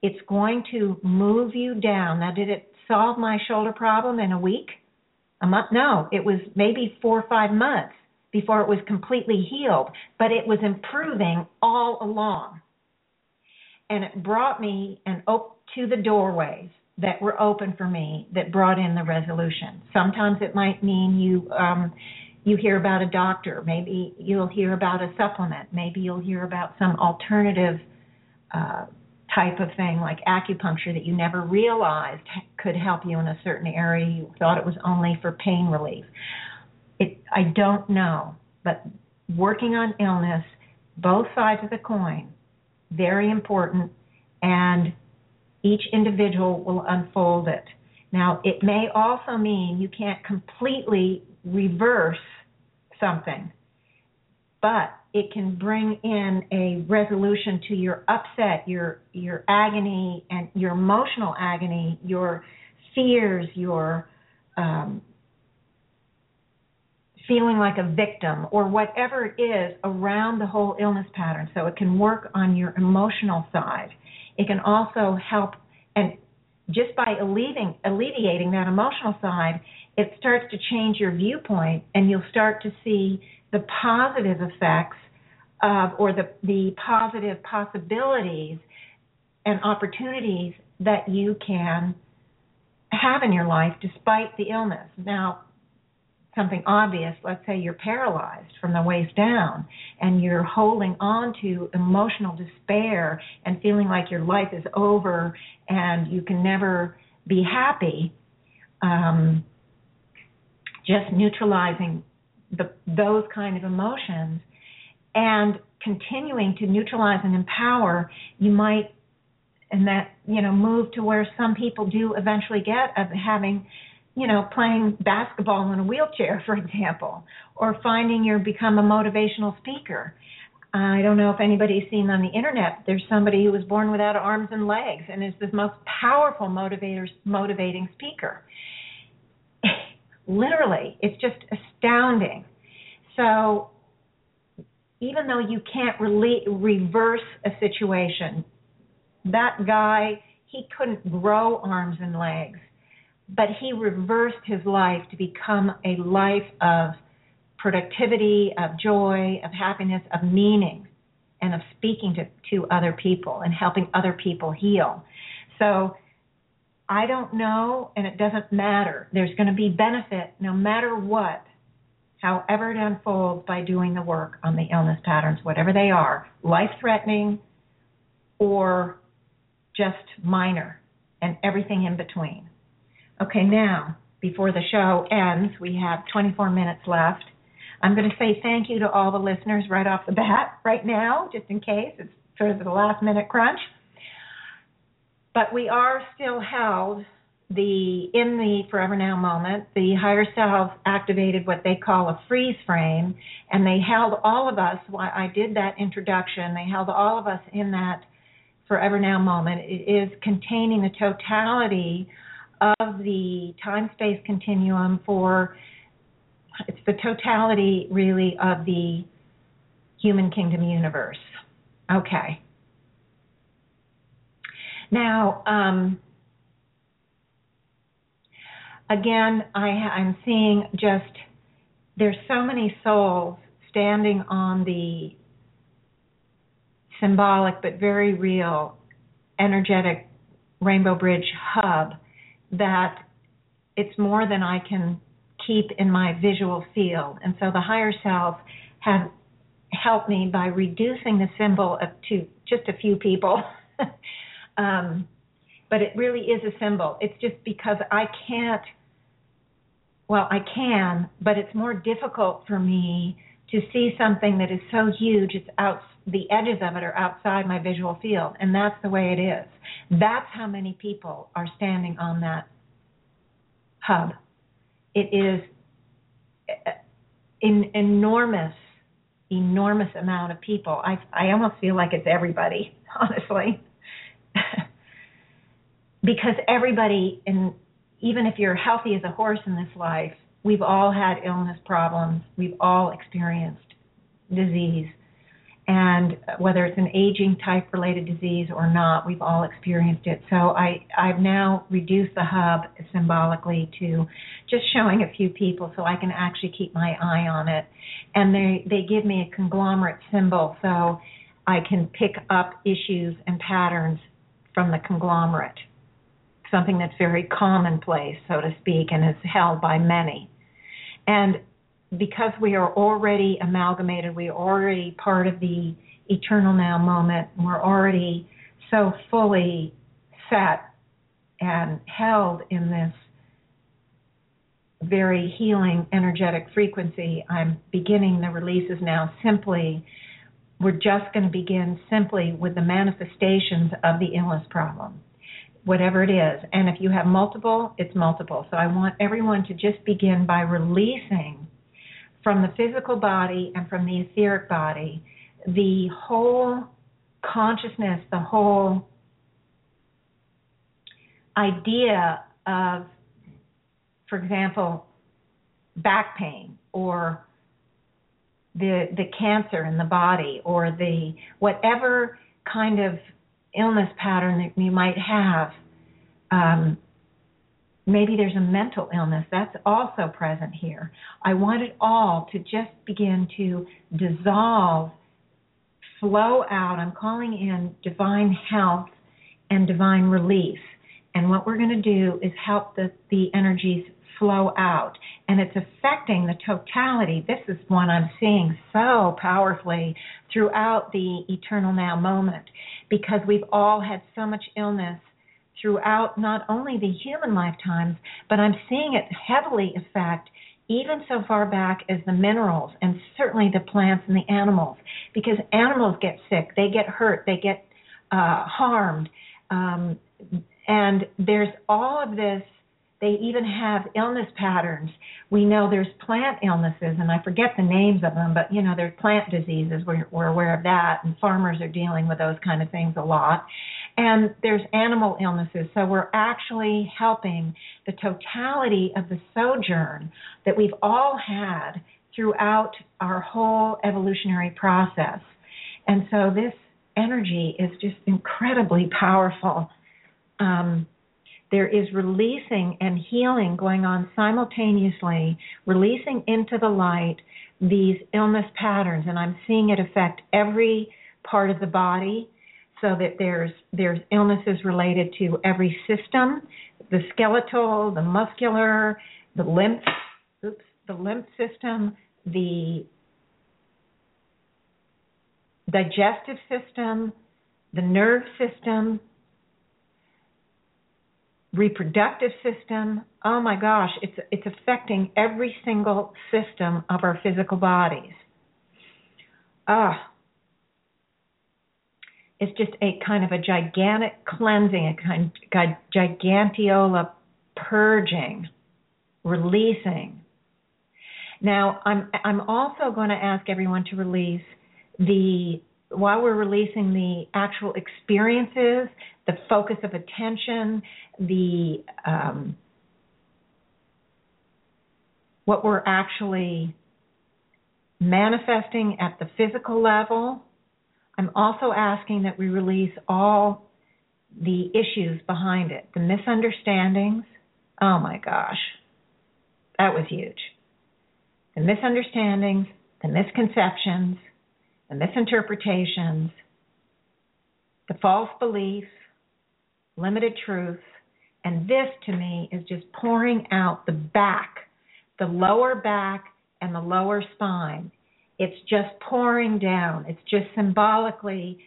it's going to move you down. Now, did it solve my shoulder problem in a week? A month? No, it was maybe four or five months before it was completely healed, but it was improving all along. And it brought me and op- to the doorways that were open for me that brought in the resolution. Sometimes it might mean you um, you hear about a doctor, maybe you'll hear about a supplement, maybe you'll hear about some alternative uh, type of thing like acupuncture that you never realized could help you in a certain area. You thought it was only for pain relief. It i don't know but working on illness both sides of the coin very important and each individual will unfold it. Now it may also mean you can't completely reverse something but it can bring in a resolution to your upset, your your agony and your emotional agony, your fears, your um, feeling like a victim or whatever it is around the whole illness pattern. So it can work on your emotional side. It can also help and just by alleviating, alleviating that emotional side, it starts to change your viewpoint and you'll start to see the positive effects of or the the positive possibilities and opportunities that you can have in your life despite the illness. Now, something obvious, let's say you're paralyzed from the waist down and you're holding on to emotional despair and feeling like your life is over and you can never be happy. Um, just neutralizing the, those kind of emotions and continuing to neutralize and empower, you might and that you know move to where some people do eventually get of having you know playing basketball in a wheelchair for example or finding you become a motivational speaker I don't know if anybody's seen on the internet. There's somebody who was born without arms and legs and is the most powerful motivator, motivating speaker. Literally, it's just astounding. So, even though you can't really reverse a situation, that guy he couldn't grow arms and legs, but he reversed his life to become a life of productivity, of joy, of happiness, of meaning, and of speaking to, to other people and helping other people heal. So I don't know, and it doesn't matter. There's going to be benefit no matter what, however it unfolds by doing the work on the illness patterns, whatever they are, life threatening or just minor, and everything in between. Okay, now, before the show ends, we have 24 minutes left. I'm going to say thank you to all the listeners right off the bat, right now, just in case it's sort of the last minute crunch. But we are still held the in the forever now moment the higher self activated what they call a freeze frame and they held all of us while i did that introduction they held all of us in that forever now moment. It is containing the totality of the time space continuum for it's the totality really of the human kingdom universe. Okay now um, again i i'm seeing just there's so many souls standing on the symbolic but very real energetic Rainbow Bridge hub that it's more than I can keep in my visual field. And so the higher self has helped me by reducing the symbol of to just a few people. um, but it really is a symbol. It's just because I can't, well, I can, but it's more difficult for me to see something that is so huge. It's out the edges of it are outside my visual field and that's the way it is. That's how many people are standing on that hub. It is an enormous enormous amount of people. I i almost feel like it's everybody honestly because everybody in even if you're healthy as a horse in this life we've all had illness problems we've all experienced disease and whether it's an aging type related disease or not, we've all experienced it. So I, I've now reduced the hub symbolically to just showing a few people so I can actually keep my eye on it. And they, they give me a conglomerate symbol so I can pick up issues and patterns from the conglomerate, something that's very commonplace, so to speak, and is held by many. And because we are already amalgamated, we are already part of the eternal now moment, we're already so fully set and held in this very healing energetic frequency. I'm beginning the releases now simply. We're just going to begin simply with the manifestations of the illness problem, whatever it is. And if you have multiple, it's multiple. So I want everyone to just begin by releasing from the physical body and from the etheric body, the whole consciousness, the whole idea of, for example, back pain or the the cancer in the body or the whatever kind of illness pattern that you might have um, Maybe there's a mental illness that's also present here. I want it all to just begin to dissolve, flow out. I'm calling in divine health and divine release. And what we're going to do is help the, the energies flow out. And it's affecting the totality. This is one I'm seeing so powerfully throughout the eternal now moment because we've all had so much illness throughout not only the human lifetimes, but I'm seeing it heavily affect even so far back as the minerals and certainly the plants and the animals, because animals get sick, they get hurt, they get uh, harmed, um, and there's all of this They even have illness patterns. We know there's plant illnesses, and I forget the names of them, but you know, there's plant diseases. We're, we're aware of that, and farmers are dealing with those kind of things a lot. And there's animal illnesses. So we're actually helping the totality of the sojourn that we've all had throughout our whole evolutionary process. And so this energy is just incredibly powerful. Um, there is releasing and healing going on simultaneously, releasing into the light these illness patterns, and I'm seeing it affect every part of the body. So that there's there's illnesses related to every system, the skeletal, the muscular, the lymph, oops, the lymph system, the digestive system, the nerve system, reproductive system. Oh my gosh, it's it's affecting every single system of our physical bodies. Ah. It's just a kind of a gigantic cleansing, a kind of gigantiola purging, releasing. Now, I'm I'm also going to ask everyone to release the while we're releasing the actual experiences, the focus of attention, the um, what we're actually manifesting at the physical level. I'm also asking that we release all the issues behind it, the misunderstandings. Oh my gosh, that was huge. The misunderstandings, the misconceptions, the misinterpretations, the false belief, limited truth. and this to me is just pouring out the back, the lower back and the lower spine. It's just pouring down. It's just symbolically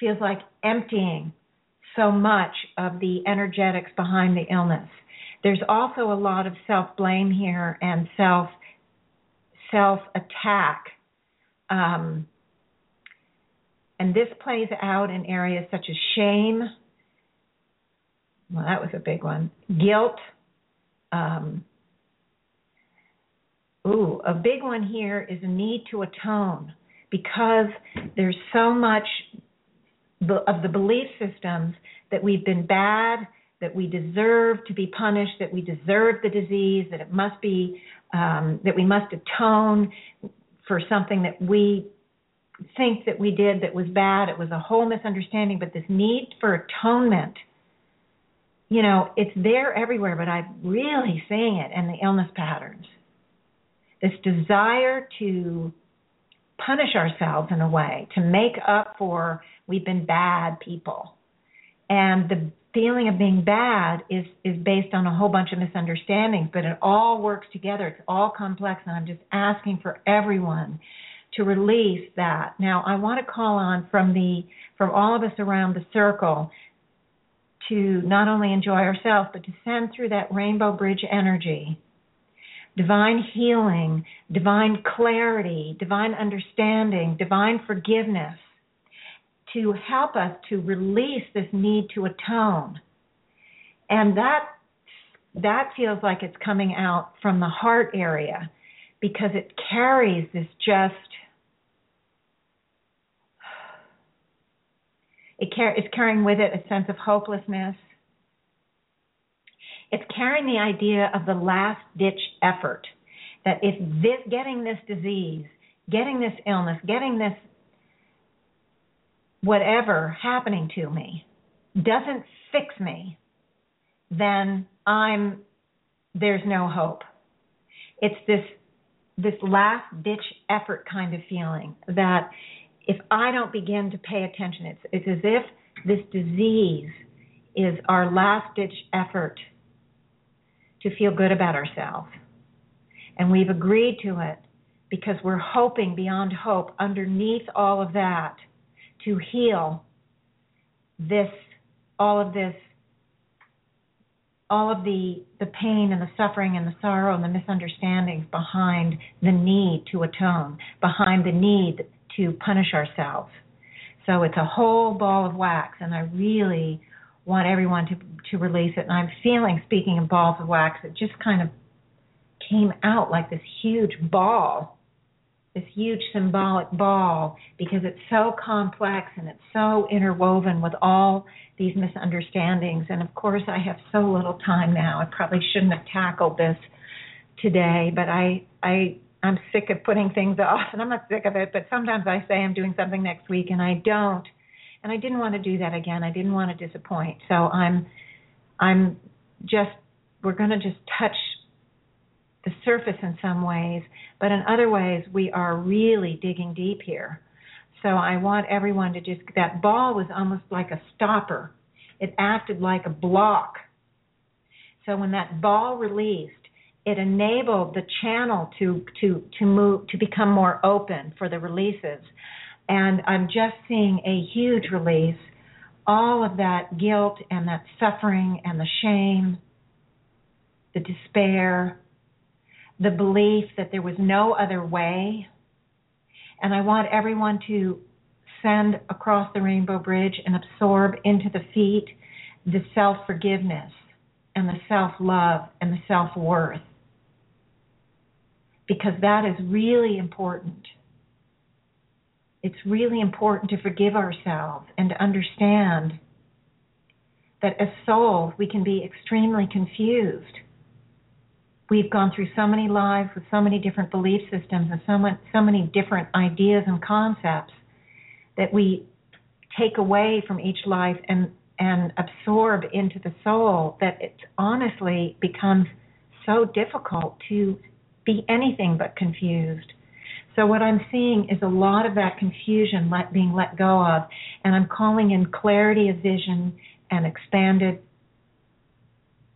feels like emptying so much of the energetics behind the illness. There's also a lot of self blame here and self self attack. Um, and this plays out in areas such as shame. Well, that was a big one. Guilt. Um, ooh, a big one here is a need to atone because there's so much of the belief systems that we've been bad, that we deserve to be punished, that we deserve the disease, that it must be, um, that we must atone for something that we think that we did that was bad. It was a whole misunderstanding, but this need for atonement, you know, it's there everywhere, but I'm really seeing it in the illness patterns. This desire to punish ourselves in a way, to make up for we've been bad people. And the feeling of being bad is is based on a whole bunch of misunderstandings, but it all works together. It's all complex and I'm just asking for everyone to release that. Now, I want to call on from the from all of us around the circle to not only enjoy ourselves but to send through that rainbow bridge energy divine healing, divine clarity, divine understanding, divine forgiveness to help us to release this need to atone. And that that feels like it's coming out from the heart area because it carries this just It car- it's carrying with it a sense of hopelessness. It's carrying the idea of the last ditch effort that if this, getting this disease, getting this illness, getting this whatever happening to me doesn't fix me, then I'm there's no hope. It's this this last ditch effort kind of feeling that if I don't begin to pay attention, it's, it's as if this disease is our last ditch effort to feel good about ourselves. And we've agreed to it because we're hoping beyond hope underneath all of that to heal this all of this all of the the pain and the suffering and the sorrow and the misunderstandings behind the need to atone behind the need to punish ourselves. So it's a whole ball of wax, and I really want everyone to to release it. And I'm feeling, speaking of balls of wax, it just kind of came out like this huge ball, this huge symbolic ball, because it's so complex and it's so interwoven with all these misunderstandings. And of course, I have so little time now. I probably shouldn't have tackled this today, but I I I'm sick of putting things off, and I'm not sick of it. But sometimes I say I'm doing something next week, and I don't. And I didn't want to do that again. I didn't want to disappoint. So I'm I'm just we're going to just touch the surface in some ways, but in other ways we are really digging deep here. So I want everyone to just that ball was almost like a stopper. It acted like a block. So when that ball released, it enabled the channel to to to move to become more open for the releases. And I'm just seeing a huge release. All of that guilt and that suffering and the shame, the despair, the belief that there was no other way. And I want everyone to send across the rainbow bridge and absorb into the feet the self forgiveness and the self love and the self worth. Because that is really important. It's really important to forgive ourselves and to understand that as souls we can be extremely confused we've gone through so many lives with so many different belief systems and so much, so many different ideas and concepts that we take away from each life and and absorb into the soul that it honestly becomes so difficult to be anything but confused. So what I'm seeing is a lot of that confusion let, being let go of, and I'm calling in clarity of vision and expanded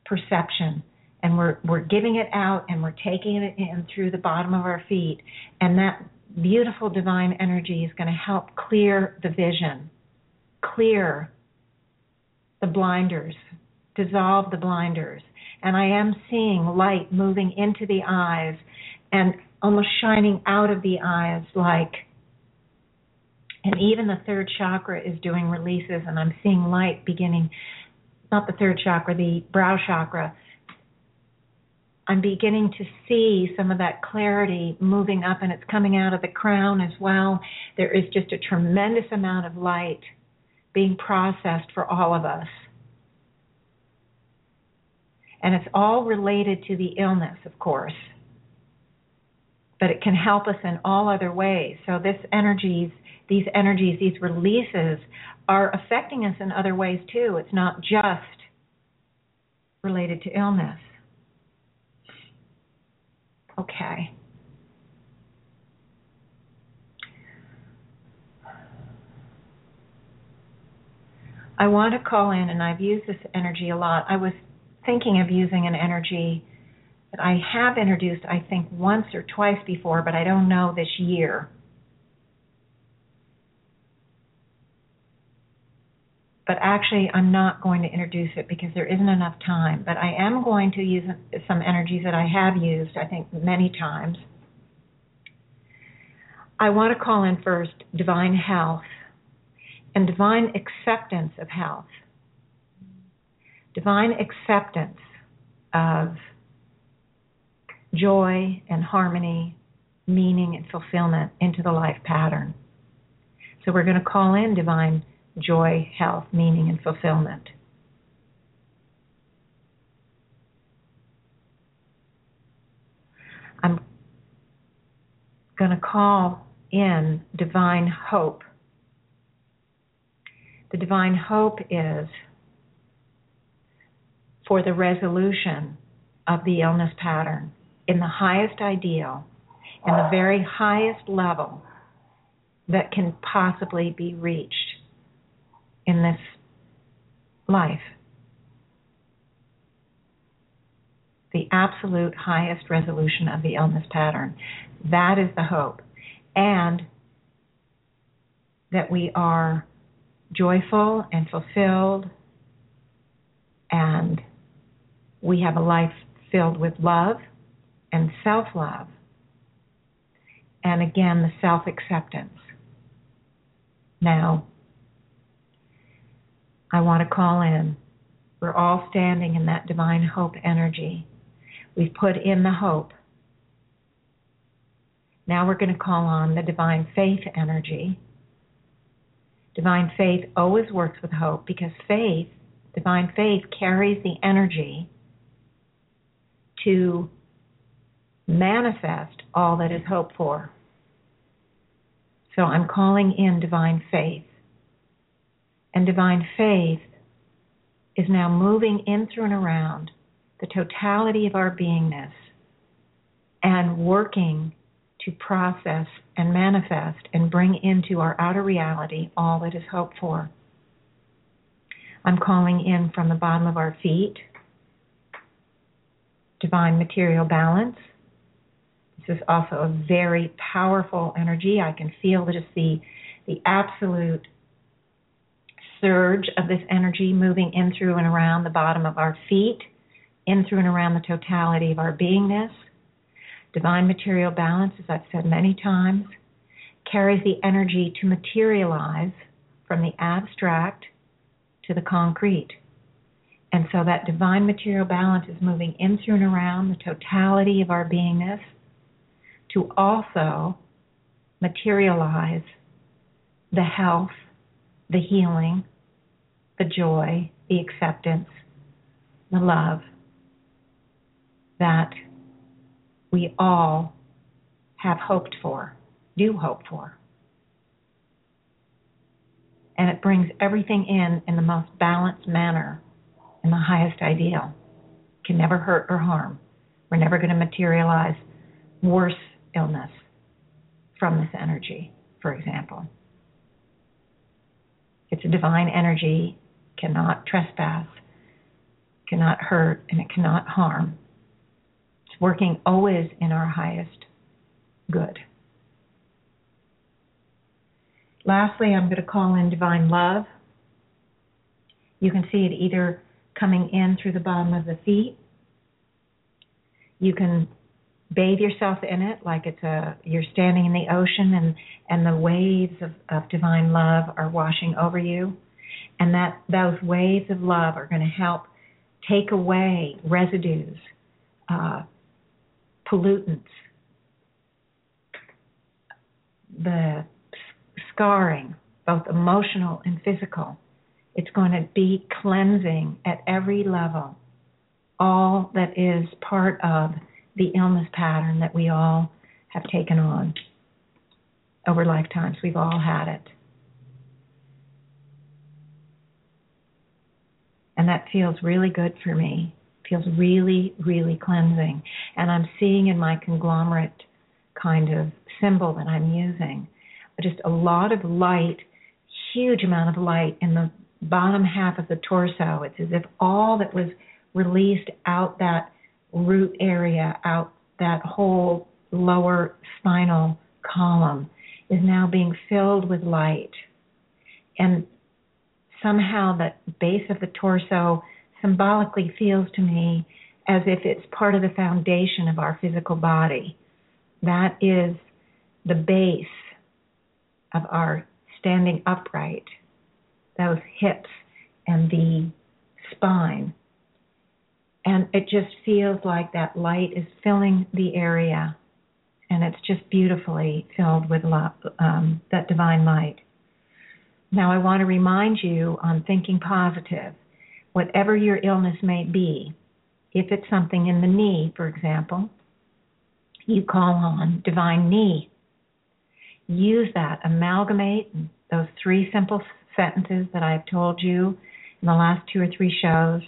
perception and we're we're giving it out and we're taking it in through the bottom of our feet and that beautiful divine energy is going to help clear the vision clear the blinders dissolve the blinders and i am seeing light moving into the eyes and almost shining out of the eyes like and even the third chakra is doing releases and i'm seeing light beginning not the third chakra the brow chakra I'm beginning to see some of that clarity moving up and it's coming out of the crown as well. There is just a tremendous amount of light being processed for all of us. And it's all related to the illness, of course. But it can help us in all other ways. So this energies, these energies, these releases are affecting us in other ways too. It's not just related to illness. Okay. I want to call in, and I've used this energy a lot. I was thinking of using an energy that I have introduced, I think, once or twice before, but I don't know this year. but actually I'm not going to introduce it because there isn't enough time. But I am going to use some energies that I have used, I think, many times. I want to call in first divine health and divine acceptance of health. Divine acceptance of joy and harmony, meaning and fulfillment into the life pattern. So we're going to call in divine joy, health, meaning, and fulfillment. I'm going to call in divine hope. The divine hope is for the resolution of the illness pattern in the highest ideal and the very highest level that can possibly be reached in this life. The absolute highest resolution of the illness pattern. That is the hope. And that we are joyful and fulfilled and we have a life filled with love and self love. And again, the self acceptance. Now, I want to call in. We're all standing in that divine hope energy. We've put in the hope. Now we're going to call on the divine faith energy. Divine faith always works with hope because faith, divine faith, carries the energy to manifest all that is hoped for. So I'm calling in divine faith. And divine faith is now moving in through and around the totality of our beingness and working to process and manifest and bring into our outer reality all that is hoped for. I'm calling in from the bottom of our feet divine material balance. This is also a very powerful energy. I can feel just the the absolute surge of this energy moving in through and around the bottom of our feet, in through and around the totality of our beingness. Divine material balance, as I've said many times, carries the energy to materialize from the abstract to the concrete. And so that divine material balance is moving in through and around the totality of our beingness to also materialize the health, the healing, the joy, the acceptance, the love that we all have hoped for, do hope for. And it brings everything in in the most balanced manner, in the highest ideal. Can never hurt or harm. We're never going to materialize worse illness from this energy, for example. It's a divine energy, cannot trespass, cannot hurt, and it cannot harm It's working always in our highest good. Lastly, I'm going to call in divine love. You can see it either coming in through the bottom of the feet. You can bathe yourself in it like it's a you're standing in the ocean and and the waves of, of divine love are washing over you and that those waves of love are going to help take away residues uh, pollutants, the scarring, both emotional and physical. It's going to be cleansing at every level, all that is part of the illness pattern that we all have taken on over lifetimes. We've all had it. And that feels really good for me feels really, really cleansing. And I'm seeing in my conglomerate kind of symbol that I'm using just a lot of light, huge amount of light in the bottom half of the torso. It's as if all that was released out that root area, out that whole lower spinal column, is now being filled with light. And somehow that base of the torso symbolically feels to me as if it's part of the foundation of our physical body. That is the base of our standing upright, those hips and the spine. And it just feels like that light is filling the area, and it's just beautifully filled with love, um, that divine light. Now, I want to remind you on thinking positive whatever your illness may be, if it's something in the knee, for example, you call on divine knee. Use that, amalgamate those three simple sentences that I've told you in the last two or three shows.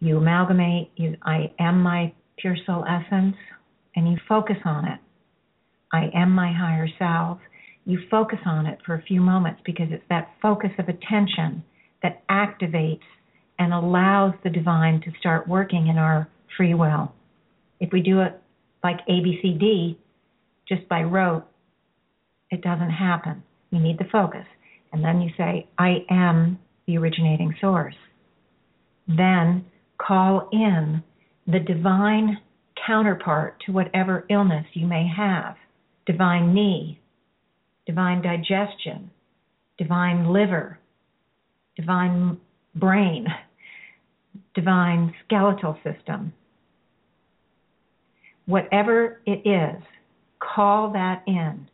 You amalgamate, you, I am my pure soul essence, and you focus on it. I am my higher self. You focus on it for a few moments because it's that focus of attention that activates and allows the divine to start working in our free will. If we do it like ABCD, just by rote, it doesn't happen. You need the focus. And then you say, I am the originating source. Then call in the divine counterpart to whatever illness you may have divine knee, divine digestion, divine liver, divine brain, divine skeletal system. Whatever it is, call that in.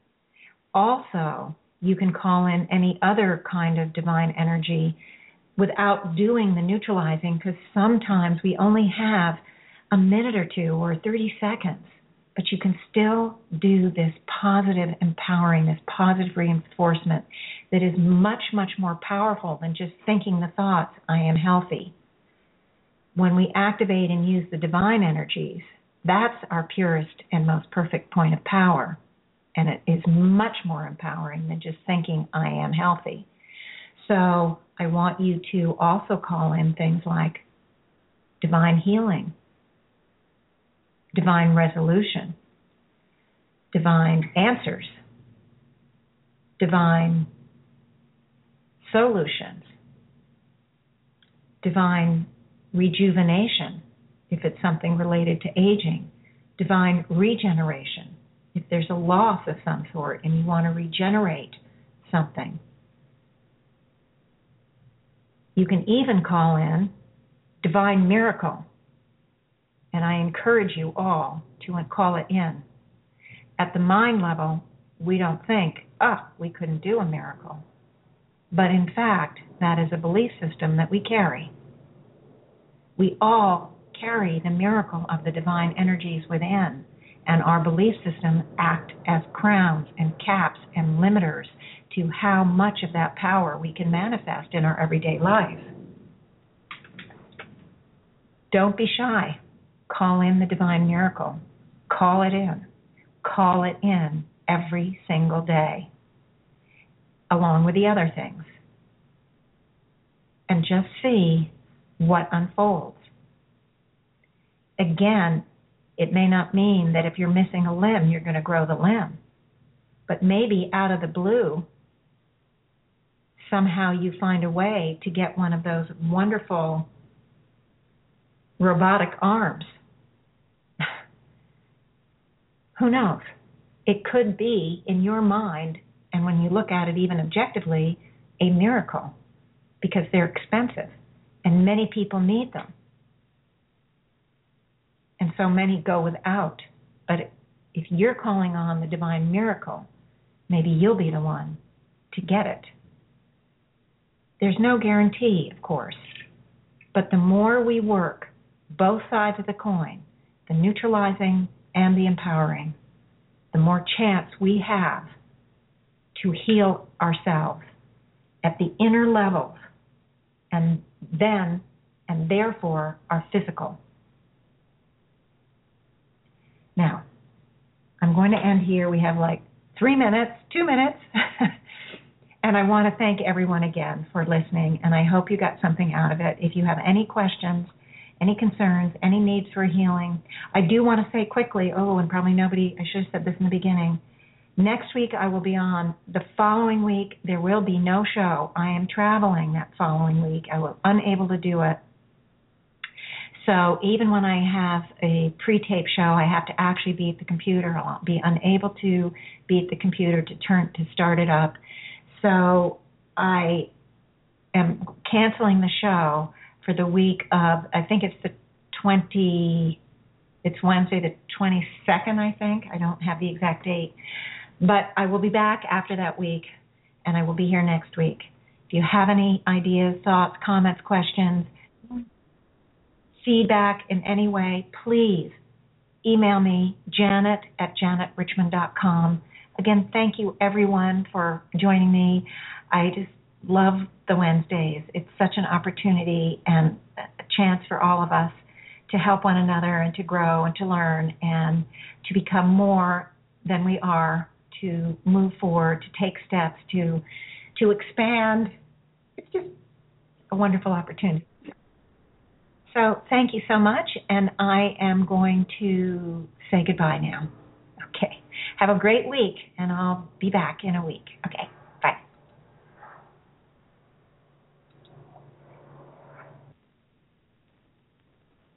Also, you can call in any other kind of divine energy without doing the neutralizing because sometimes we only have a minute or two or 30 seconds, but you can still do this positive empowering, this positive reinforcement that is much, much more powerful than just thinking the thoughts, I am healthy. When we activate and use the divine energies, that's our purest and most perfect point of power. And it is much more empowering than just thinking, I am healthy. So I want you to also call in things like divine healing, divine resolution, divine answers, divine solutions, divine rejuvenation, if it's something related to aging, divine regeneration, if there's a loss of some sort and you want to regenerate something. You can even call in divine miracle. And I encourage you all to call it in. At the mind level, we don't think, oh, we couldn't do a miracle. But in fact, that is a belief system that we carry. We all carry the miracle of the divine energies within, and our belief system act as crowns and caps and limiters to how much of that power we can manifest in our everyday life. Don't be shy. Call in the divine miracle. Call it in. Call it in every single day, along with the other things. And just see what unfolds. Again, it may not mean that if you're missing a limb, you're going to grow the limb. But maybe out of the blue, somehow you find a way to get one of those wonderful robotic arms. Who knows? It could be in your mind, and when you look at it even objectively, a miracle because they're expensive and many people need them. And so many go without. But if you're calling on the divine miracle, maybe you'll be the one to get it. There's no guarantee, of course, but the more we work both sides of the coin, the neutralizing and the empowering, the more chance we have to heal ourselves at the inner levels and then and therefore our physical. Now, I'm going to end here. We have like three minutes, two minutes. And I want to thank everyone again for listening, and I hope you got something out of it. If you have any questions, any concerns, any needs for healing, I do want to say quickly oh, and probably nobody, I should have said this in the beginning. Next week I will be on. The following week there will be no show. I am traveling that following week. I will unable to do it. So even when I have a pre-tape show, I have to actually be at the computer. I'll be unable to be at the computer to turn to start it up. So I am canceling the show for the week of I think it's the 20 it's Wednesday the 22nd I think. I don't have the exact date. But I will be back after that week and I will be here next week. If you have any ideas, thoughts, comments, questions, feedback in any way, please email me, janet at janetrichmond.com. Again, thank you everyone for joining me. I just love the Wednesdays. It's such an opportunity and a chance for all of us to help one another and to grow and to learn and to become more than we are, to move forward, to take steps, to to expand. It's just a wonderful opportunity. So thank you so much, and I am going to say goodbye now. Okay. Have a great week, and I'll be back in a week. Okay.